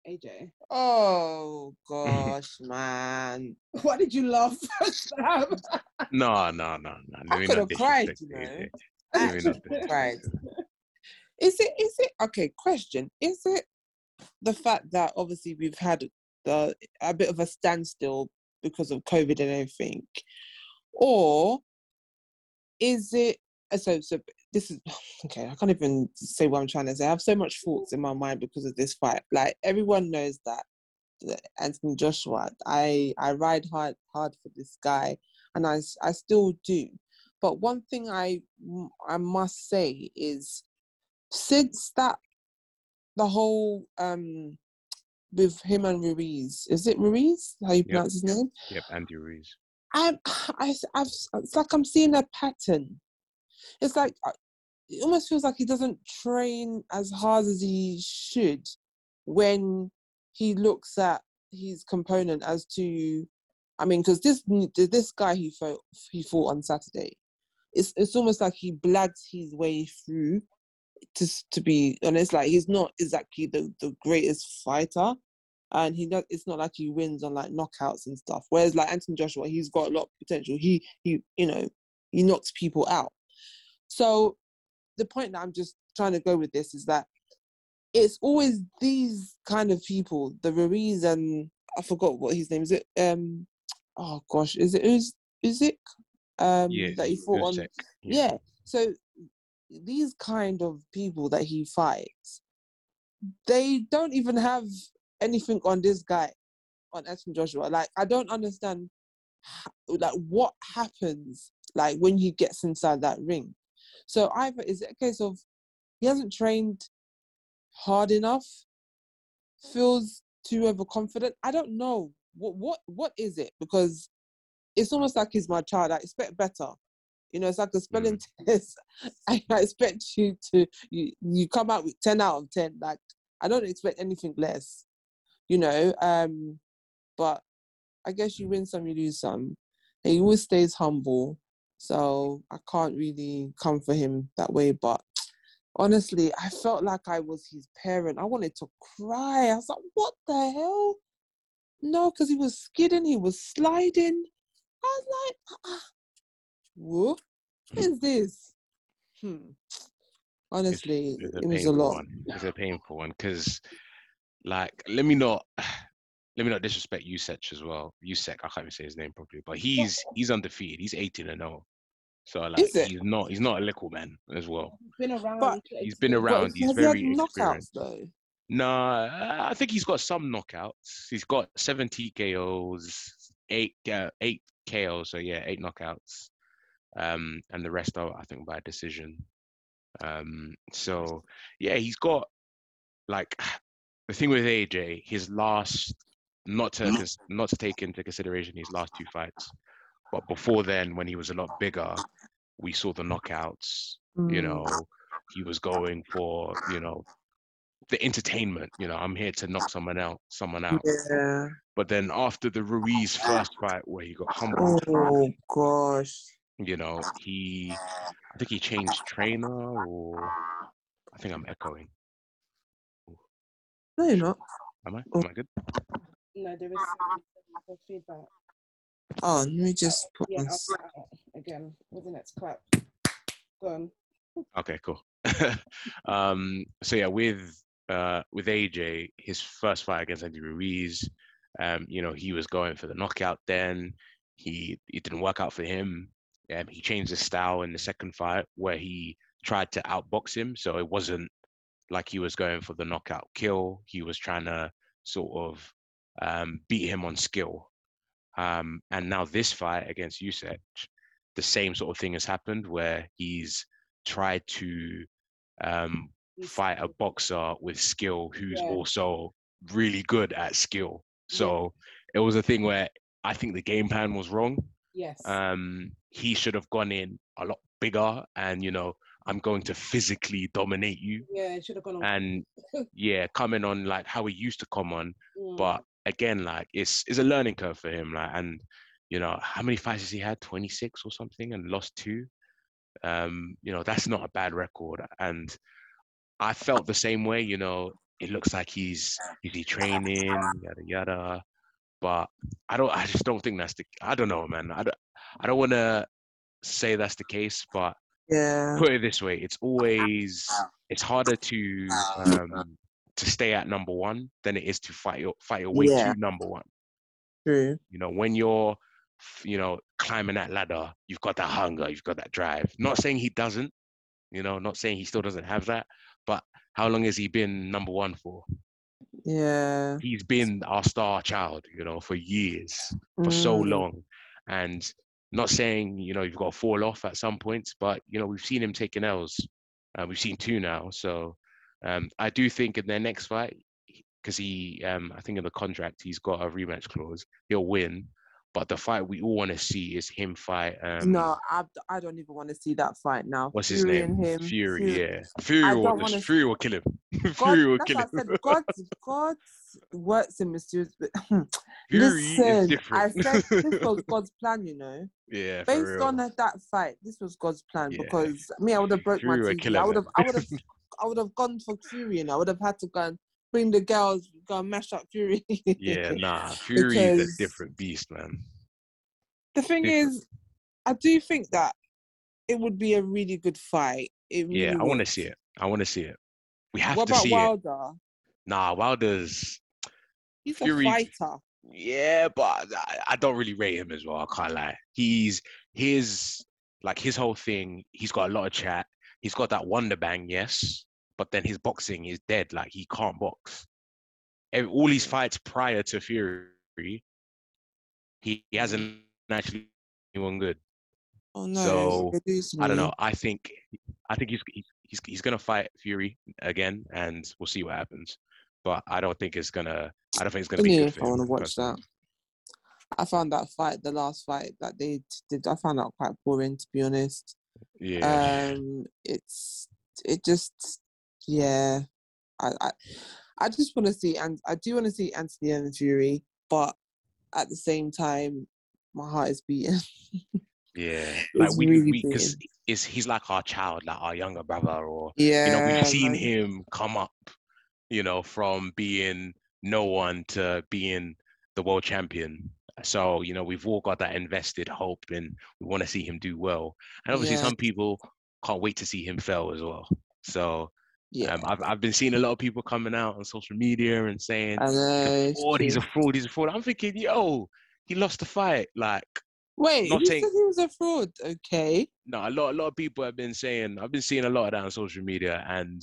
AJ. oh gosh, man. Why did you laugh, No, no, no, no. I could have cried, you you, know. I Let me cried. Is it is it okay, question. Is it the fact that obviously we've had the a bit of a standstill because of COVID and everything? Or is it uh, so so this is okay, I can't even say what I'm trying to say. I have so much thoughts in my mind because of this fight. Like everyone knows that that Anthony Joshua, I I ride hard hard for this guy and i i still do. But one thing i i must say is since that the whole um with him and Ruiz, is it Ruiz? How you pronounce his name? Yep, Andy Ruiz. I'm, I, I've, it's like I'm seeing a pattern. It's like uh, it almost feels like he doesn't train as hard as he should when he looks at his component as to, I mean, because this this guy he fought he fought on Saturday, it's it's almost like he blags his way through. To to be honest, like he's not exactly the the greatest fighter and he does it's not like he wins on like knockouts and stuff. Whereas like anthony joshua he's got a lot of potential. He he you know he knocks people out. So the point that i'm just trying to go with this is that it's always these kind of people the ruiz and i forgot what his name is it um oh gosh is it Uz, Usyk? Um Yeah, that he fought on Usyk, yeah. So these kind of people that he fights, they don't even have anything on this guy, on Anthony Joshua. Like I don't understand, like what happens like when he gets inside that ring. So either is it a case of he hasn't trained hard enough, feels too overconfident. I don't know what what what is it because it's almost like he's my child. I expect better. You know, it's like a spelling mm. test. I, I expect you to you you come out with ten out of ten. Like I don't expect anything less. You know, um, but I guess you win some, you lose some. And he always stays humble. So I can't really come for him that way. But honestly, I felt like I was his parent. I wanted to cry. I was like, what the hell? No, because he was skidding, he was sliding. I was like, ah, what is this? Hmm. Honestly, It's it was a lot. One. It's a painful one because, like, let me not. Let me not disrespect Usech as well. Usek, I can't even say his name properly, but he's he's undefeated. He's 18 and 0. So like Is he's not he's not a little man as well. Been around. But He's been around. He's has he had very knockouts though? Nah, I think he's got some knockouts. He's got 70 KOs, eight uh, eight KOs. So yeah, eight knockouts. Um, and the rest are I think by decision. Um, so yeah, he's got like the thing with AJ. His last, not to not to take into consideration his last two fights, but before then, when he was a lot bigger, we saw the knockouts you Mm. know he was going for you know the entertainment you know i'm here to knock someone out someone out Yeah. but then after the ruiz first fight where he got humbled Oh gosh. you know he i think he changed trainer or i think i'm echoing No, you're not. am i Oh. am i good No, there is some, some feedback. Oh, let me just put Yeah, on. I'll it again with the next clap. Gone. okay cool um so yeah with uh with aj his first fight against andy ruiz um you know he was going for the knockout then he it didn't work out for him um, he changed his style in the second fight where he tried to outbox him so it wasn't like he was going for the knockout kill he was trying to sort of um beat him on skill um and now this fight against Usyk the same sort of thing has happened where he's tried to um, fight a boxer with skill who's Yeah. also really good at skill. Yeah. So it was a thing where I think the game plan was wrong. Yes. Um, he should have gone in a lot bigger and, you know, I'm going to physically dominate you. yeah, it should have gone on. And yeah, coming on like how he used to come on. Mm, But again, like it's it's a learning curve for him. Like, and you know, how many fights has he had? 26 or something, and lost two. Um, you know, that's not a bad record. And I felt the same way. You know, it looks like he's is he training, yada yada. But I don't. I just don't think that's the. I don't know, man. I don't. I don't want to say that's the case, but Yeah. put it this way: it's always it's harder to um, to stay at number one than it is to fight your fight your way Yeah. to number one. True. You know, when you're you know climbing that ladder, you've got that hunger, you've got that drive. Not saying he doesn't. You know, not saying he still doesn't have that. But how long has he been number one for? Yeah. He's been our star child. You know, for years, for so Mm. long, and not saying you know you've got to fall off at some points, but you know we've seen him taking L's. Uh, we've seen two now, so um, I do think in their next fight, because he, um, I think in the contract he's got a rematch clause, he'll win. But the fight we all want to see is him fight. Um, no, I, I don't even want to see that fight now. what's his Fury name? him. Fury, yeah. Fury will, wanna Fury will kill him. God, Fury will that's kill what I him. said. God, God works in mysterious. Fury Listen, is different. I said this was God's plan, you know. yeah, Based on that, that fight, this was God's plan Yeah. because me, I would have broke Fury my TV. I would have. I would have, I would have gone for Fury, and I would have had to go and bring the girls, go and mash up Fury. yeah, nah. Fury is a different beast, man. The thing Different. is, I do think that it would be a really good fight. It really Yeah, I want to see it. I want to see it. We have What to see it. Wilder? Nah, Wilder's He's Fury- a fighter. yeah, but I, I don't really rate him as well. I can't lie. He's his like his whole thing. He's got a lot of chat. he's got that wonder bang, yes, but then his boxing is dead. Like he can't box. All his fights prior to Fury, he, he hasn't actually anyone good. Oh no. So, I don't know. I think I think he's he's he's, gonna fight Fury again, and we'll see what happens. But I don't think it's gonna. I don't think it's gonna be good I want to watch that. I found that fight, the last fight that they did, I found that quite boring to be honest. Yeah. Um, it's it just yeah. I I, I just want to see and I do want to see Anthony and Fury, but at the same time, my heart is beating. Yeah, like we really we because is he's like our child, like our younger brother, or yeah, you know we've seen man. him come up, you know, from being no one to being the world champion. So you know we've all got that invested hope, and we want to see him do well. And obviously, Yeah. some people can't wait to see him fail as well. So Yeah, um, I've I've been seeing a lot of people coming out on social media and saying I know. he's a fraud, he's a fraud, he's a fraud. I'm thinking, yo, he lost the fight. Like Wait, who said he was a fraud? Okay. no, a lot, a lot of people have been saying. I've been seeing a lot of that on social media, and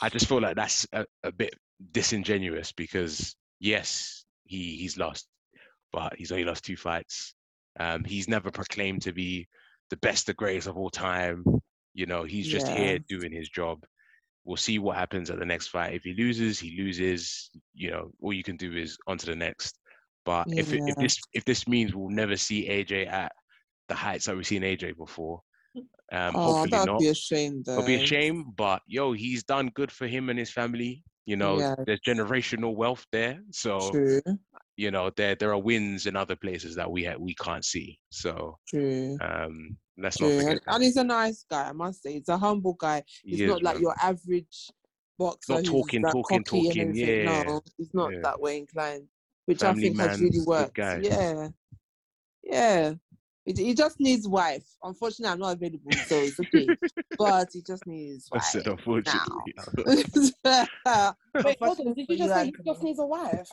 I just feel like that's a, a bit disingenuous because yes, he he's lost, but he's only lost two fights. Um, he's never proclaimed to be the best, the greatest of all time. You know, he's just here doing his job. We'll see what happens at the next fight. If he loses, he loses. You know, all you can do is on to the next. But if it, if this if this means we'll never see AJ at the heights that we've seen AJ before, um, oh, hopefully that'd not. be a shame though. It'll be a shame, but yo, he's done good for him and his family. You know, Yeah. there's generational wealth there, so True, you know there there are wins in other places that we ha- we can't see. So true, um, let's not forget. And, and he's a nice guy, I must say. He's a humble guy. He's he not is, like man. your average boxer Not talking, talking, talking, yeah, No, he's not yeah. that way inclined, which Family I think has really worked. Yeah, yeah. He, he just needs wife. Unfortunately, I'm not available, so it's okay. but he just needs I wife. said unfortunately. Wait, hold on. Did you just say he just needs a wife?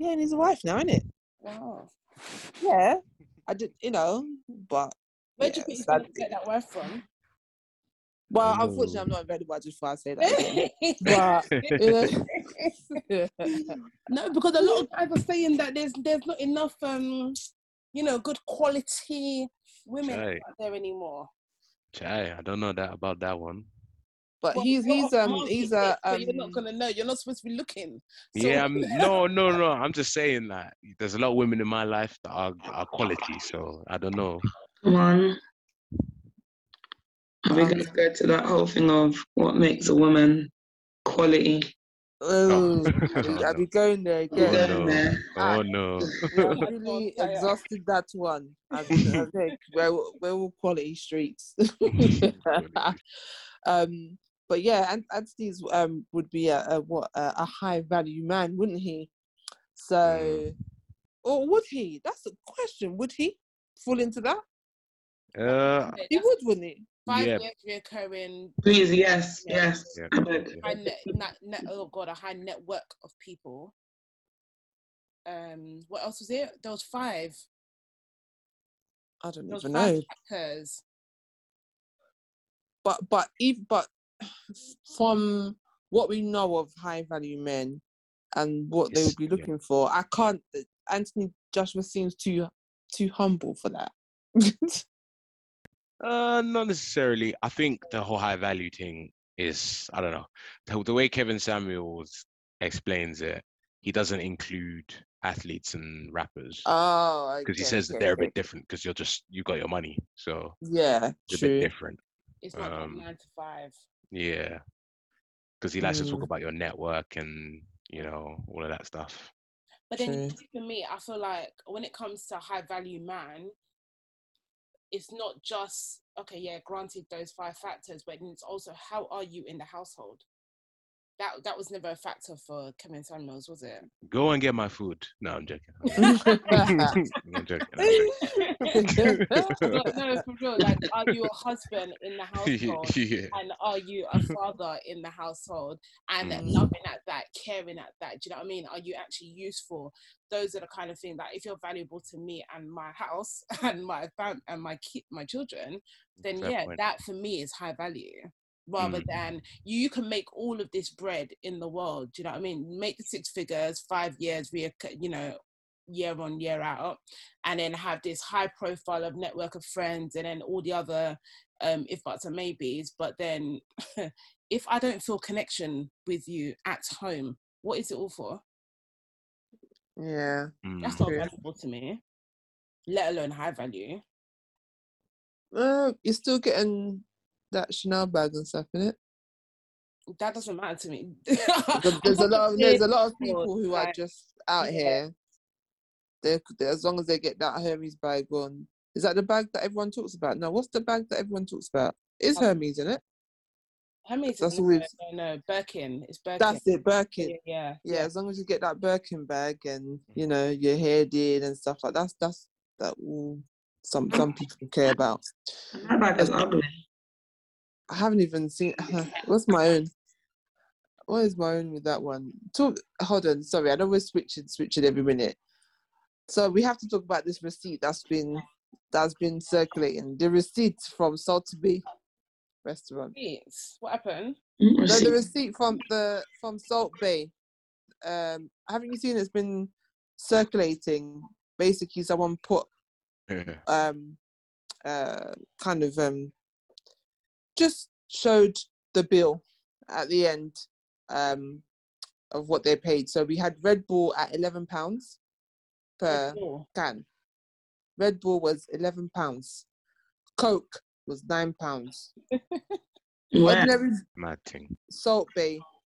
Yeah, and he's a wife now, isn't it? Wow. Yeah, I did, you know, but Where do yeah, you think he's sad- going to get that wife from? well, Oh. unfortunately, I'm not available. I just thought I'd say that. but you know, no, because a lot of guys are saying that there's there's not enough um, you know, good quality women Right. out there anymore. Chai, I don't know that about that one. But Well, he's he's um he's a so um you're not gonna know. You're not supposed to be looking. So- yeah, I'm, no, no, no. I'm just saying that there's a lot of women in my life that are, are quality. So I don't know. Come on. Are we Um, going to go to that whole thing of what makes a woman quality? oh, Oh, I'll be, I'll no. be going there We're Oh going no! there. Oh no! We have really exhausted that one. I think we're we're all quality streets. um, but yeah, and Anthony's um would be a, a what a, a high value man, wouldn't he? So, or would he? That's a question. Would he fall into that? Uh, He would, wouldn't he? Five Yeah. years reoccurring Please, yes, Yeah. yes. Yeah. I beg. high net, net, net oh god, a high network of people. Um, what else was it? There was five. I don't There was even five know. hackers. But but even but from what we know of high value men and what they would be yeah. looking for, I can't. Anthony Joshua seems too too humble for that. uh, not necessarily. I think the whole high value thing is I don't know the, the way Kevin Samuels explains it. He doesn't include athletes and rappers oh, because he okay, says that they're a bit different because you're just you got your money, so Yeah, it's a bit different. It's not like Um, nine to five. Yeah, because he likes to talk Mm. about your network and you know all of that stuff. But then True. for me, I feel like when it comes to high value man, it's not just okay, yeah, granted those five factors, but then it's also how are you in the household? That that was never a factor for coming Kevin Samuels, was it? Go and get my food. No, I'm joking. I'm joking. I'm joking. I'm joking. no, no, for real. Like, are you a husband in the household? yeah. and are you a father in the household and Mm. loving at that caring at that do you know what i mean are you actually useful those are the kind of things that if you're valuable to me and my house and my fam and my kid my children then Fair yeah point. that for me is high value rather Mm. than you, you can make all of this bread in the world do you know what i mean make the six figures five years we you know year on year out and then have this high profile of network of friends and then all the other um if buts and maybes but then if i don't feel connection with you at home what is it all for yeah. Mm. that's not True. valuable to me let alone high value Uh, you're still getting that Chanel bag and stuff in it. that doesn't matter to me There's, there's a lot of there's a lot of people who are just out here. They're, they're- as long as they get that Hermes bag on. Is that the bag that everyone talks about? No, what's the bag that everyone talks about? It's Oh. Hermes, isn't it? Hermes That's is all no, we've- no, no, Birkin. It's Birkin. That's it, Birkin. Yeah, yeah. Yeah, as long as you get that Birkin bag and mm. you know your hair did and stuff like that, that's that's that all some some people care about. That bag is ugly. I haven't even seen. What's my own? What is my own with that one? Talk. Hold on. Sorry, I know we're switch it every minute. So we have to talk about this receipt that's been that's been circulating. The receipt from Salt Bae restaurant. Receipts. What happened? Mm, No, the receipt. receipt from the from Salt Bae. Um, haven't you seen? It's been circulating. Basically, someone put um, uh, kind of um, just showed the bill at the end um, of what they paid. So we had Red Bull at eleven pounds per Oh, can. Red Bull was eleven pounds. Coke was nine pounds. Where? Ordinary Mad thing. Salt Bae.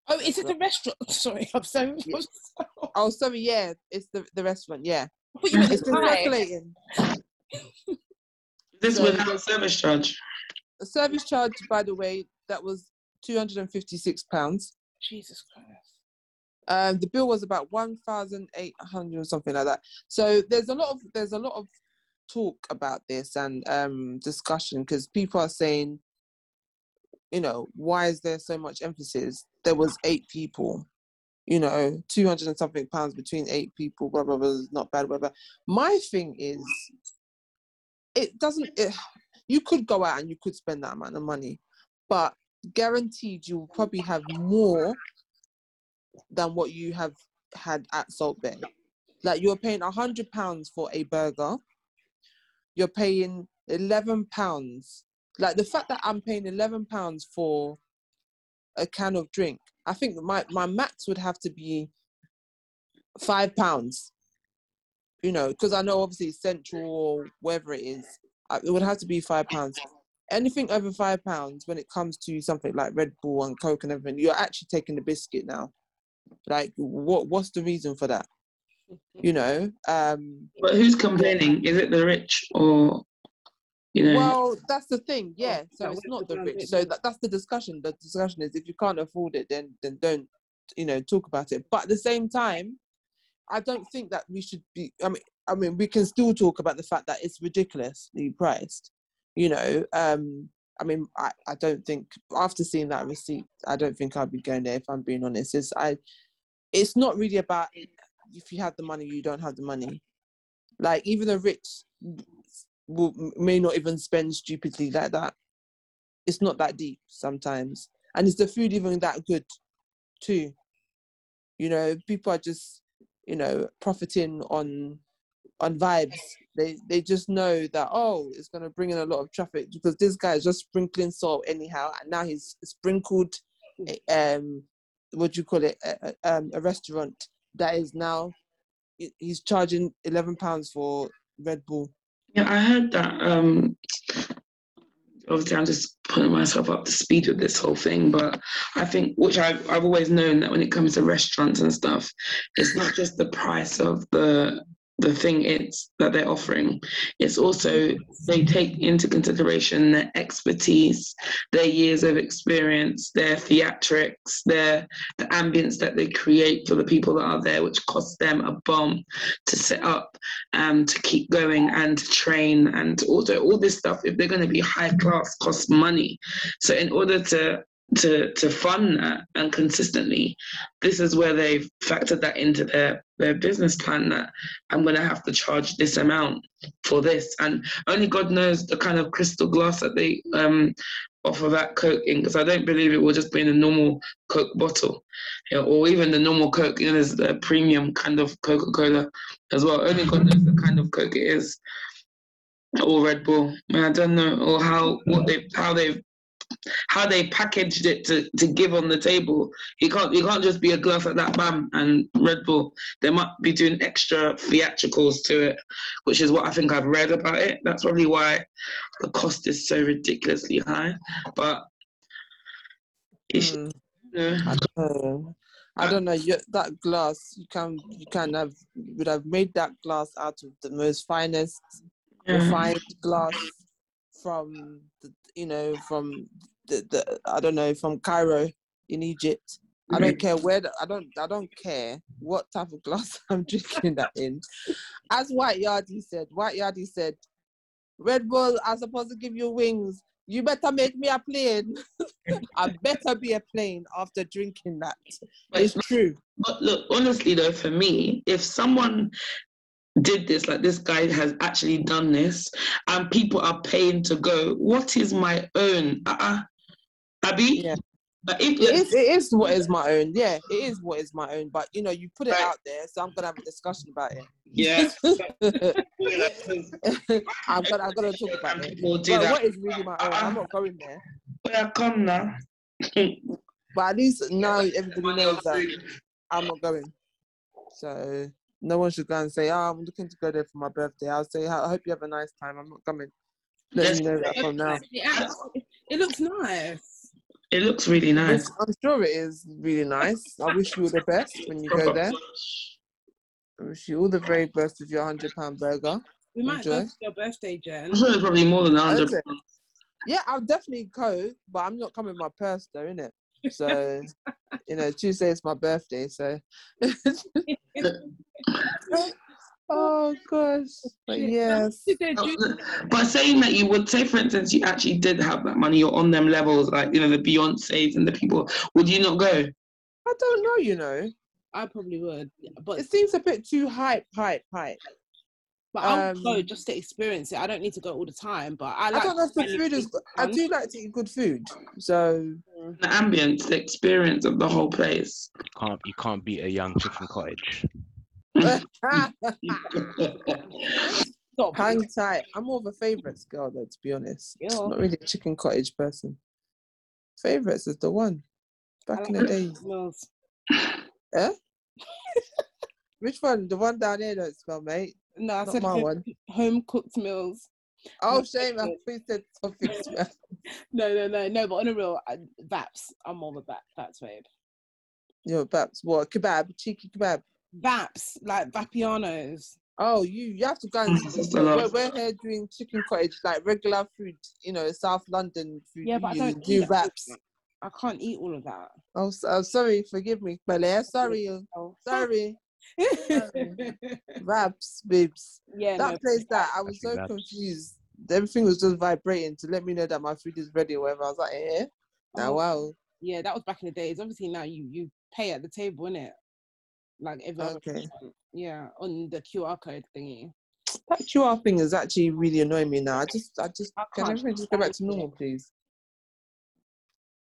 Oh, is it the restaurant? Sorry, I'm so. Yeah. Oh, sorry, yeah, it's the the restaurant. Yeah, What you meant it's been high? circulating. This So- without service charge. The service charge, by the way, that was two hundred and fifty six pounds. Jesus Christ. Um, the bill was about one thousand eight hundred or something like that. So there's a lot of there's a lot of talk about this and um, discussion because people are saying, you know, why is there so much emphasis? There was eight people, you know, two hundred and something pounds between eight people. Blah blah blah. Not bad. Blah blah. My thing is, it doesn't. It, you could go out and you could spend that amount of money, but guaranteed you will probably have more than what you have had at Salt Bae. Like you're paying a hundred pounds for a burger, you're paying eleven pounds. Like the fact that I'm paying eleven pounds for a can of drink, I think my my max would have to be five pounds. You know, because I know obviously Central or wherever it is, it would have to be five pounds. Anything over five pounds when it comes to something like Red Bull and Coke and everything, you're actually taking the biscuit now. Like, what what's the reason for that? You know, um, But who's complaining? Is it the rich or, you know? well, that's the thing, yeah. So it's not the the rich. So that, that's the discussion. The discussion is if you can't afford it, then then don't, you know, talk about it. But at the same time, I don't think that we should be. I mean, I mean, we can still talk about the fact that it's ridiculously priced. You know, um, I mean, I, I don't think after seeing that receipt, I don't think I'd be going there. If I'm being honest, it's I, it's not really about if you have the money, you don't have the money. Like even the rich will may not even spend stupidly like that. It's not that deep sometimes, and is the food even that good, too? You know, people are just you know profiting on on vibes. They they just know that oh, it's gonna bring in a lot of traffic because this guy is just sprinkling salt anyhow, and now he's sprinkled, eh, um, what do you call it, a, um, a restaurant that is now he's charging eleven pounds for Red Bull. Yeah, I heard that. Um, obviously, I'm just putting myself up to speed with this whole thing, but I think, which I've, I've always known that when it comes to restaurants and stuff, it's not just the price of the the thing it's that they're offering. It's also they take into consideration their expertise, their years of experience, their theatrics, their the ambience that they create for the people that are there, which costs them a bomb to set up and to keep going and to train and also all this stuff. If they're going to be high class, costs money. So in order to to to fund that and consistently this is where they've factored that into their their business plan that i'm going to have to charge this amount for this. And only god knows the kind of crystal glass that they um offer that coke in because i don't believe it will just be in a normal coke bottle. You know, or even the normal coke you know there's the premium kind of coca-cola as well. Only god knows the kind of coke it is. Or red bull. I don't know or how what they how they've how they packaged it to, to give on the table. You can't you can't just be a glass like that, bam, and Red Bull. They might be doing extra theatricals to it, which is what I think I've read about it. That's probably why the cost is so ridiculously high. But it's, Mm, yeah. I don't know. I don't know. You, that glass, you can you can have would have made that glass out of the most finest Yeah. refined glass from the, you know from the, the I don't know from Cairo in Egypt. I don't mm-hmm. care where the, I don't I don't care what type of glass I'm drinking that in. As White Yardie said, White Yardie said, Red Bull, I'm supposed to give you wings. You better make me a plane. I better be a plane after drinking that. But It's true. But look, honestly though, for me, if someone did this, like this guy has actually done this, and people are paying to go, what is my own? Uh-uh. Abby? Yeah. But if It is, it is what is my own. Yeah, it is what is my own. But you know, you put it Right. out there, so I'm gonna have a discussion about it. yeah. I'm gonna, I'm gonna talk about it. But what is really my own? I'm not uh-uh. going there. Where come now? But at least now everybody knows that I'm not going. So no one should go and say, "Oh, I'm looking to go there for my birthday." I'll say, "I hope you have a nice time. I'm not coming." Let you know that from now. It, looks nice. It looks really nice. Yes, I'm sure it is really nice. I wish you all the best when you go there. I wish you all the very best with your hundred pound burger. We might go Enjoy. to your birthday, Jen. I'm sure it's probably more than a hundred. Is? Yeah, I'll definitely go, but I'm not coming with my purse though, innit? So, you know, Tuesday is my birthday, so. oh gosh, but yes. But saying that you would say, for instance, you actually did have that money, you're on them levels, like you know the Beyonces and the people. Would you not go? I don't know, you know. I probably would, but It seems a bit too hype, hype, hype. But I'll go um, just to experience it. I don't need to go all the time, but I I, don't know if the food is. people I do like to eat good food, so The ambience, the experience of the whole place. You can't you can't beat a young chicken cottage. Stop. hang tight. I'm more of a favourites girl, though, to be honest. Yeah. Not really a chicken cottage person. Favourites is the one. Back I in the like days. smells. Which one? The one down there don't smell, mate. No, I Not said my home, one. home cooked meals. Oh, Not shame. I favorite. thought you said something. No, no, no, no. But on a real, I, Vaps. I'm more of a Vap, Vaps babe. Yo, perhaps what? Kebab, cheeky kebab. Vaps, like Vapianos. Oh, you you have to go and that's a we're, we're here doing chicken cottage, like regular food, you know, South London food. Yeah, but I don't do eat that wraps. I can't eat all of that. Oh, s- oh, sorry, forgive me, Bele. Sorry, Oh, sorry. Wraps, babes. yeah, that no, place that I was Actually, so wraps. confused. Everything was just vibrating to let me know that my food is ready or whatever. I was like, eh? Now, Oh, wow. yeah, that was back in the days. Obviously, now you you pay at the table, innit? Like every other Okay. restaurant. yeah, on the QR code thingy. That QR thing is actually really annoying me now. I just, I just, I can can't everything just go back to stand it. normal, please?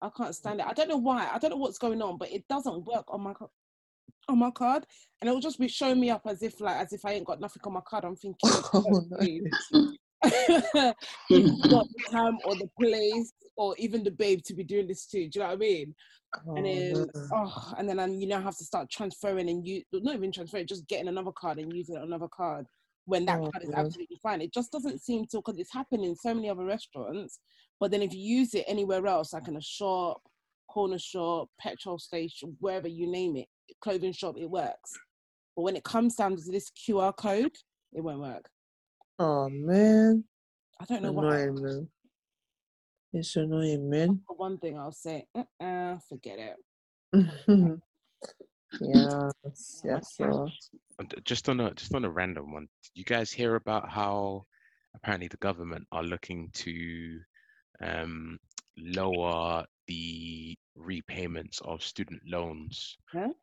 I can't stand it. I don't know why. I don't know what's going on, but it doesn't work on my co- on my card, and it will just be showing me up as if like as if I ain't got nothing on my card. I'm thinking, Oh, no. got the time or the place or even the babe to be doing this too. Do you know what I mean? and Oh, then oh, and then I, oh, um, you now have to start transferring and you not even transferring, just getting another card and using another card when that Oh, card is absolutely fine. It just doesn't seem to because it's happening in so many other restaurants. But then if you use it anywhere else, like in a shop, corner shop, petrol station, wherever you name it, clothing shop, it works. But when it comes down to this QR code, it won't work. Oh man, I don't know why. man. It's annoying, man. For one thing, I'll say, uh, forget it. yes, yes, so Just on a just on a random one, did you guys hear about how apparently the government are looking to um, lower the repayments of student loans?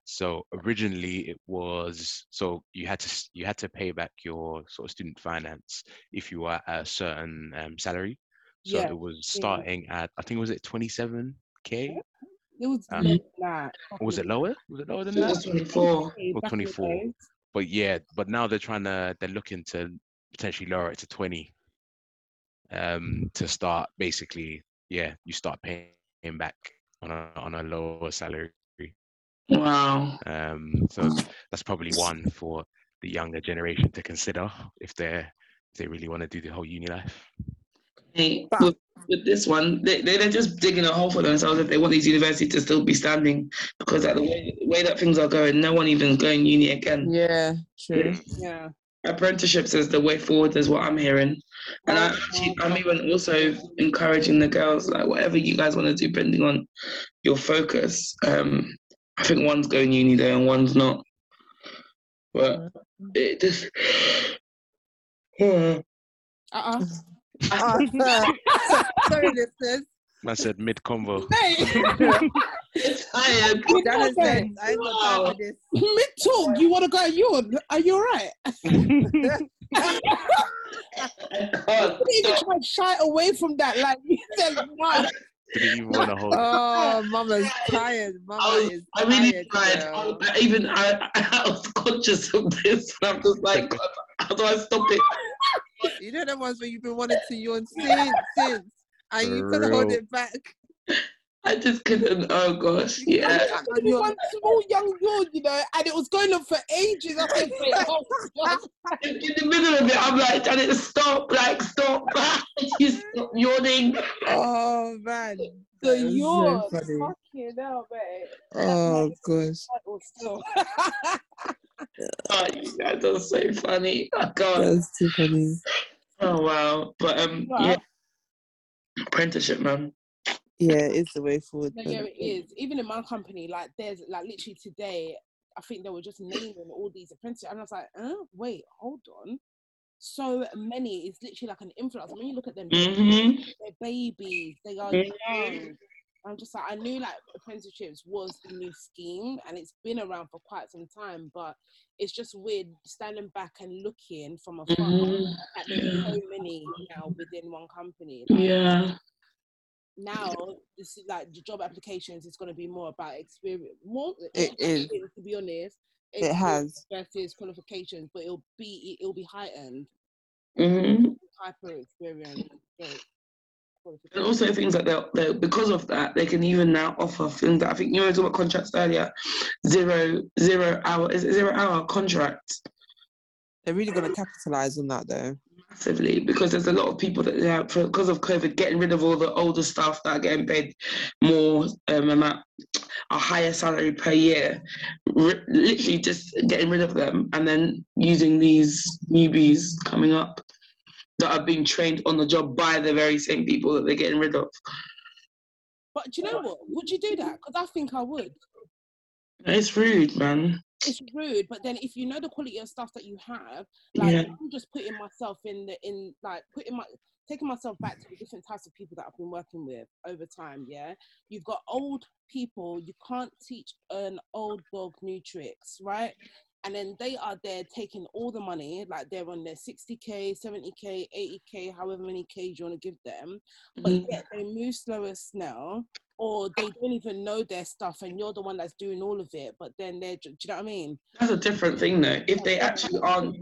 So originally it was so you had to you had to pay back your sort of student finance if you were at a certain um, salary. So Yeah, it was yeah. starting at I think was it 27k It was Um, that. was it lower? Was it lower than that? 24. Hey, Or the 24. but yeah, but now they're trying to they're looking to potentially lower it to 20 um to start basically yeah you start paying back on a on a lower salary Wow. um so that's probably one for the younger generation to consider if they're if they really want to do the whole uni life Hey, with, with this one, they, they, they're just digging a hole for themselves if they want these universities to still be standing because at the way, way that things are going, no one even going uni again. yeah, true. Yeah. Apprenticeships is the way forward, is what I'm hearing. And I Oh, actually, oh, I'm oh. even also encouraging the girls, like whatever you guys want to do, depending on your focus. Um, I think one's going uni there and one's not. But it just. Yeah. Uh-uh. Ah, sorry, listeners. I said mid convo Hey, Tired. Janet said, I ain't got time Wow. for this. mid talk, you want to go yawn? Are you alright? I can't. You even try to shy away from that. Like, you said, no. didn't want to hold it. Oh, mama's tired. Mama I, was, is I really tired. tried. I, I even I, I was conscious of this, and I'm just like, how do I stop it? You know the ones where you've been wanting to yawn since, since, and you For couldn't hold it back. I just couldn't. Oh gosh, yeah. can't- and one small young yawn, you know, and it was going on for ages. I think, wait, oh, In in the middle of it, I'm like, Janet, stop! Like, stop! you stop yawning. Oh man, the That is so yawn. Fucking hell, mate. Oh gosh. That was still. Oh, you guys are so funny. I can't. That's too funny. Oh wow. But um, Wow. yeah. Apprenticeship, man. Yeah, it's the way forward. No, yeah, it is. Even in my company, like there's like literally today, I think they were just naming all these apprentices, and I was like, uh, wait, hold on. So many, it's literally like an influx. When you look at them, they're- Mm-hmm. they're babies, they are Mhm. young. I'm just like, I knew like apprenticeships was the new scheme and it's been around for quite some time, but it's just weird standing back and looking from afar Mhm. at there's so many now within one company. Like, Yeah. Now this is like the job applications is going to be more about experience more It is. to be honest It has. versus qualifications but it'll be it'll be heightened Mm-hmm. hyper experience And also things like that, they because of that, they can even now offer things that I think you were talking about contracts earlier, zero zero hour is it zero hour contracts They're really gonna capitalize on that though. Massively because there's a lot of people that yeah, for, because of COVID getting rid of all the older staff that are getting paid more um, amount a higher salary per year, r- literally just getting rid of them and then using these newbies coming up that are being trained on the job by the very same people that they're getting rid of. but do you know what would you do that because i think i would It's rude, man. It's rude but then if you know the quality of stuff that you have like Yeah. i'm just putting myself in the in like putting my taking myself back to the different types of people that i've been working with over time yeah you've got old people you can't teach an old dog new tricks right and then they are there taking all the money like they're on their 60k 70k 80k however many k's you want to give them but Mhm. yet they move slow as snail or they don't even know their stuff and you're the one that's doing all of it but then they're do you know what i mean That's a different thing, though. If they actually aren't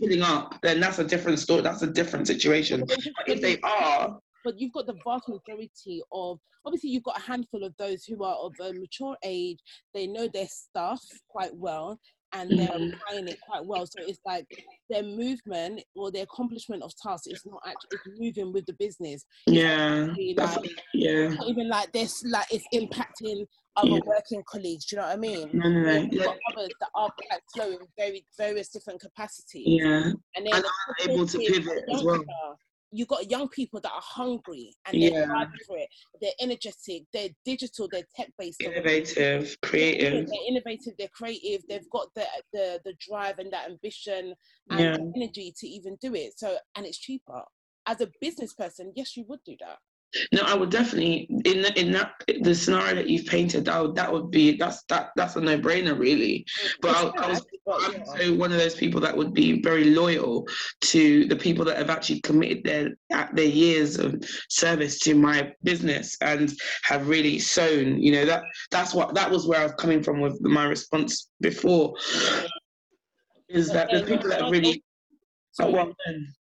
pulling up, then that's a different story. That's a different situation. But if they are, but you've got the vast majority of obviously you've got a handful of those who are of a mature age they know their stuff quite well and they're Mhm. applying it quite well. So it's like their movement or their accomplishment of tasks is not actually it's moving with the business. Yeah. Really, like yeah. even like this like it's impacting other Yeah. working colleagues. Do you know what I mean? No, no, no. You've Yeah. others that are quite slow in very various different capacities. Yeah. And then And are able to pivot as well. You got young people that are hungry and they're Yeah. hard for it. They're energetic. They're digital. They're tech based. Innovative, creative. They're innovative. They're creative. They've got the the the drive and that ambition and Yeah. energy to even do it. So and it's cheaper. As a business person, yes, you would do that. No, I would definitely in the, in that the scenario that you've painted. That would that would be that's that that's a no brainer really. But I, I was It's sad, but I'm also one of those people that would be very loyal to the people that have actually committed their their years of service to my business and have really sown. You know that that's what that was where I was coming from with my response before. Is that the people that have really Sorry. well, um,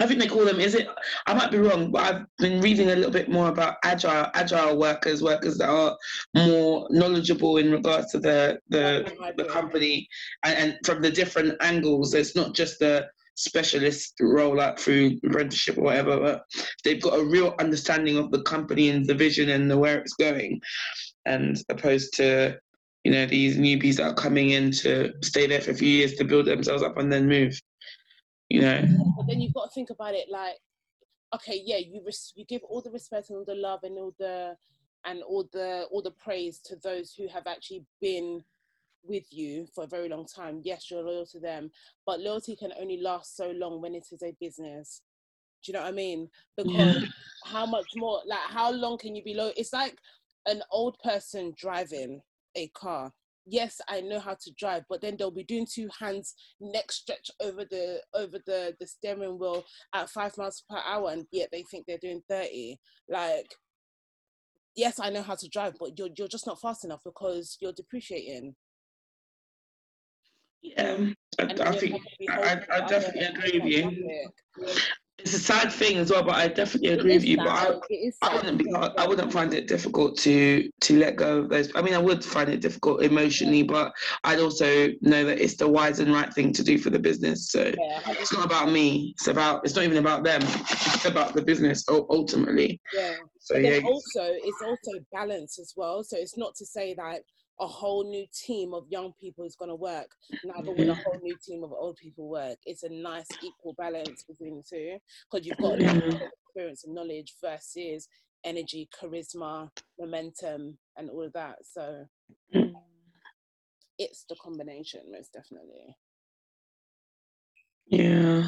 I think they call them. Is it? I might be wrong, but I've been reading a little bit more about agile agile workers, workers that are more knowledgeable in regards to the the, the company, and, and from the different angles. It's not just the specialist roll out through apprenticeship or whatever, but they've got a real understanding of the company and the vision and the where it's going, and opposed to you know these newbies that are coming in to stay there for a few years to build themselves up and then move. You know. but then you've got to think about it like okay yeah you res- you give all the respect and all the love and all the and all the all the praise to those who have actually been with you for a very long time. Yes you're loyal to them but loyalty can only last so long when it is a business. Do you know what i mean? Because Yeah. how much more like how long can you be loyal? It's like an old person driving a car yes i know how to drive but then they'll be doing two hands neck stretch over the over the the steering wheel at five miles per hour and yet they think they're doing 30 like yes i know how to drive but you're, you're just not fast enough because you're depreciating. Yeah, I, I think going to be I, I definitely agree with you. It's a sad thing as well, but I definitely agree with you. But I, sad, it is I wouldn't be, I wouldn't find it difficult to to let go of those. I mean, I would find it difficult emotionally, but I'd also know that it's the wise and right thing to do for the business. So yeah, it's not about me. It's about it's not even about them. It's about the business ultimately. yeah So but yeah, also it's also balance as well so it's not to say that a whole new team of young people is going to work now neither will a whole new team of old people work it's a nice equal balance between the two because you've got a lot of experience and knowledge versus energy charisma momentum and all of that so Mm. it's the combination most definitely yeah.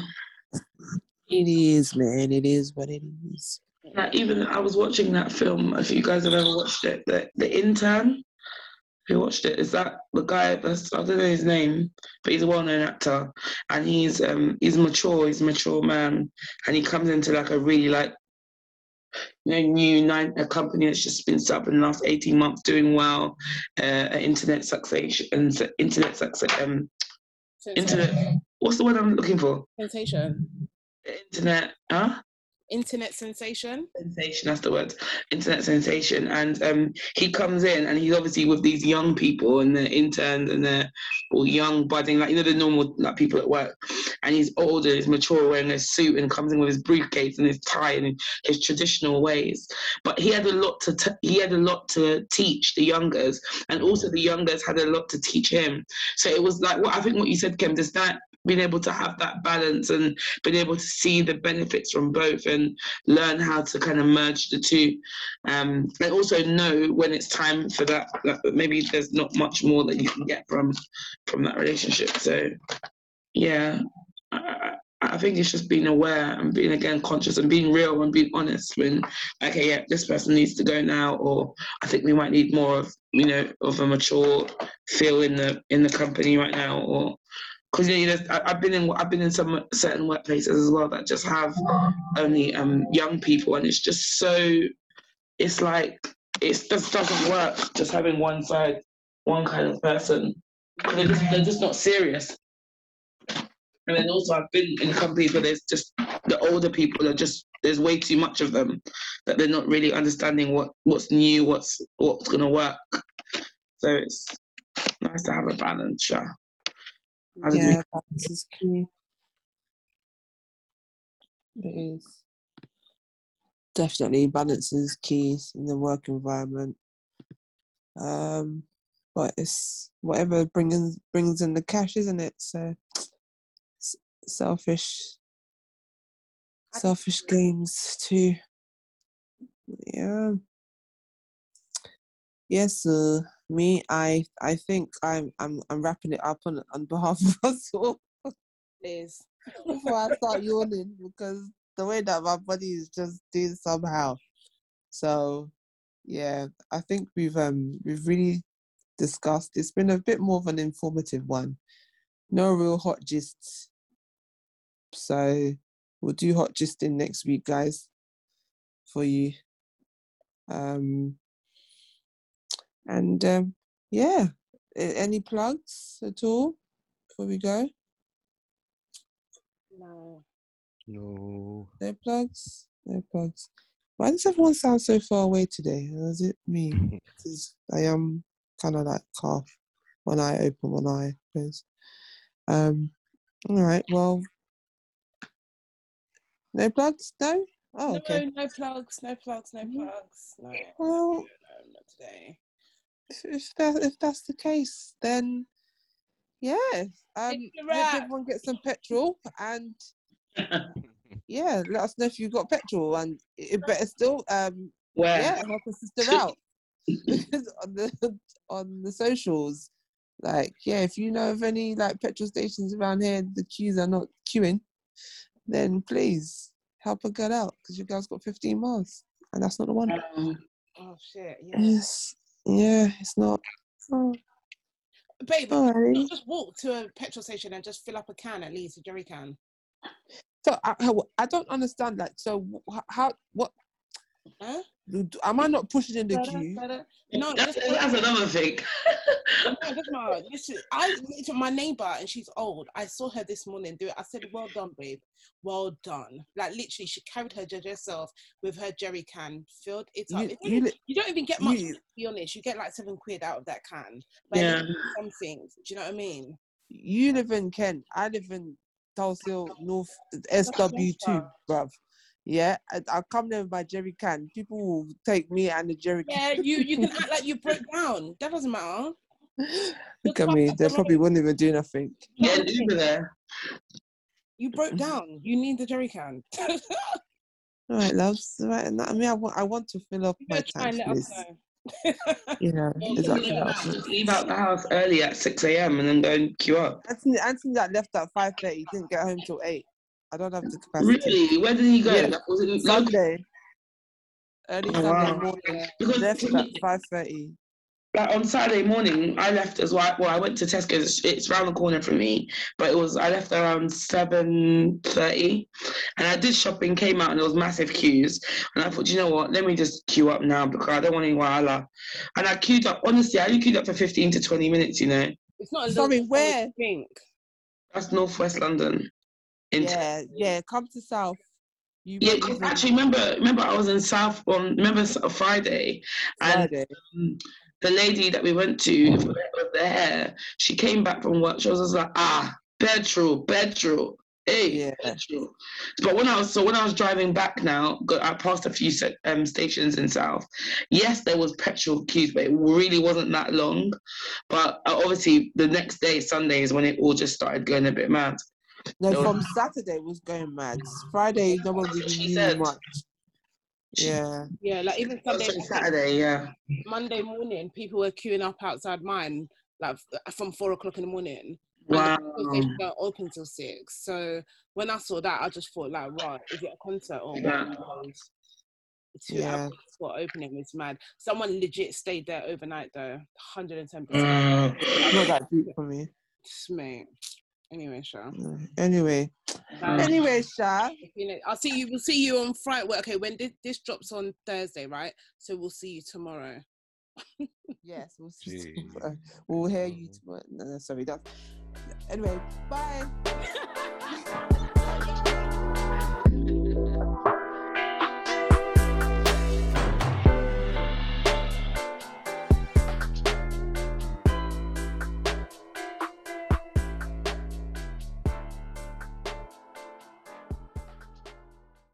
It is, man. It is what it is. Like even I was watching that film. If you guys have ever watched it, the the intern. Who watched it? Is that the guy? That's I don't know his name, but he's a well-known actor, and he's um he's mature. He's a mature man, and he comes into like a really like you know new nine a company that's just been set up in the last eighteen months, doing well, uh, internet success and internet success um internet. What's the word I'm looking for? sensation Internet, huh? Internet sensation? Sensation that's the word. Internet sensation. And um he comes in and he's obviously with these young people and the interns and the all young budding like you know the normal like people at work. And he's older he's mature wearing a suit and comes in with his briefcase and his tie and his traditional ways. But he had a lot to t- he had a lot to teach the youngers. And also the youngers had a lot to teach him. So it was like what i think what you said kim is that being able to have that balance and being able to see the benefits from both and learn how to kind of merge the two. Um, and also know when it's time for that, that maybe there's not much more that you can get from from that relationship. So yeah I, I I think it's just being aware and being again conscious and being real and being honest when okay yeah this person needs to go now or I think we might need more of you know of a mature feel in the in the company right now or because you know, I- I've been in I've been in some certain workplaces as well that just have only um young people and it's just so it's like it just doesn't work just having one side one kind of person. they're just, they're just not serious. And then also I've been in companies where there's just the older people are just there's way too much of them that they're not really understanding what what's new what's what's gonna work. So it's nice to have a balance yeah We- Yeah, balance is key. It is. Definitely balance is key in the work environment. Um, but it's whatever brings brings in the cash, isn't it? So s- selfish, selfish games too. Yeah. Yes, uh, me. I I think I'm I'm I'm wrapping it up on on behalf of us all Please. before I start yawning because the way that my body is just doing somehow. So yeah, I think we've um we've really discussed. It's been a bit more of an informative one. No real hot gists. So we'll do hot gisting next week, guys, for you. Um and um yeah, any plugs at all before we go? No. No. No plugs. No plugs. Why does everyone sound so far away today? Or is it me? 'Cause I am kind of like half one eye open, one eye closed. Um. All right. Well. No plugs. No. Oh, okay. No, no plugs, no plugs, no Mhm. plugs. No, no, Well, no, not today. If, if that if that's the case, then yeah. Um. It's a Hope wrap. everyone get some petrol and yeah, let us know if you've got petrol and it better still um Where? yeah, help a sister out because on the on the socials. Like, yeah, if you know of any like petrol stations around here, the queues are not queuing, then please help a girl out because your girl's got 15 miles and that's not the one. Um, Oh shit, yeah. Yes, yeah, it's not. Oh, Babe, alrighty. not just walk to a petrol station and just fill up a can at least, a jerry can. So I, I don't understand. Like, so how what Huh? do- do- am I not pushing in the Da-da, queue? da-da. No, that's, just that's another thing. No, it doesn't matter. Listen, I to my neighbor and she's old. I saw her this morning do it. I said, "Well done, babe. Well done." Like literally, she carried her judge herself with her jerry can, filled it up. You, It's you, only- you don't even get much. you- to be honest, you get like seven quid out of that can. But Yeah. least it's some things. Do you know what I mean? you live in Kent. I live in Tulsa North SW2, bruv. Yeah, I, I come there with my jerry can. People will take me and the jerry Yeah, can. you you can act like you broke down. That doesn't matter. Look Just at me. They probably road. wouldn't even do nothing. You know Get what an I mean? Uber there. You broke down. You need the jerry can. All right, loves. All right, I mean, I want, I want to fill up my better try and tank, let please. know. Yeah, exactly. leave, out the house, leave out the house early at 6 a.m. and then go and queue up. Anthony, Anthony that left at five thirty didn't get home till eight. I don't have the capacity. Really? Where did he go? Yeah. Like, was it local? Sunday, early Oh, Sunday wow. morning, Because left at five thirty. like on Saturday morning, I left as well. Well, I went to Tesco. It's round the corner from me, but it was I left around seven thirty, and I did shopping. Came out and there was massive queues, and I thought, you know what? Let me just queue up now because I don't want any wahala. And I queued up. Honestly, I only queued up for fifteen to twenty minutes. You know, It's not a Sorry, where? you Think. that's northwest London. In Yeah, yeah. Come to South. You Yeah, won't 'cause even actually, remember, remember, I was in South on remember s- Friday, and Friday. um, the lady that we went to with the hair, she came back from work. She was just like, ah, petrol, petrol, hey, Yeah. petrol. But when I was so when I was driving back now, I passed a few um, stations in South. Yes, there was petrol queues, but it really wasn't that long. But uh, obviously, the next day, Sunday, is when it all just started going a bit mad. No, No. from Saturday it was going mad. Friday, no one really knew said. much. Yeah. Yeah, like even Sunday, sorry, Saturday, yeah. Monday morning, people were queuing up outside mine, like from four o'clock in the morning. And Wow. the petrol stations don't open till six. So when I saw that, I just thought, like, right, is it a concert or what? Yeah. Because Two Yeah. hours opening is mad. Someone legit stayed there overnight though, hundred and ten Uh, percent. Not that deep for me. Mate. Anyway, Sha. No. Anyway. Bye. Anyway, Sha. You know, I'll see you. We'll see you on Friday. Well, okay, when this, this drops on Thursday, right? So we'll see you tomorrow. Yes, we'll see. Jeez. We'll hear you mm. tomorrow. No, no, sorry. That's anyway. Bye.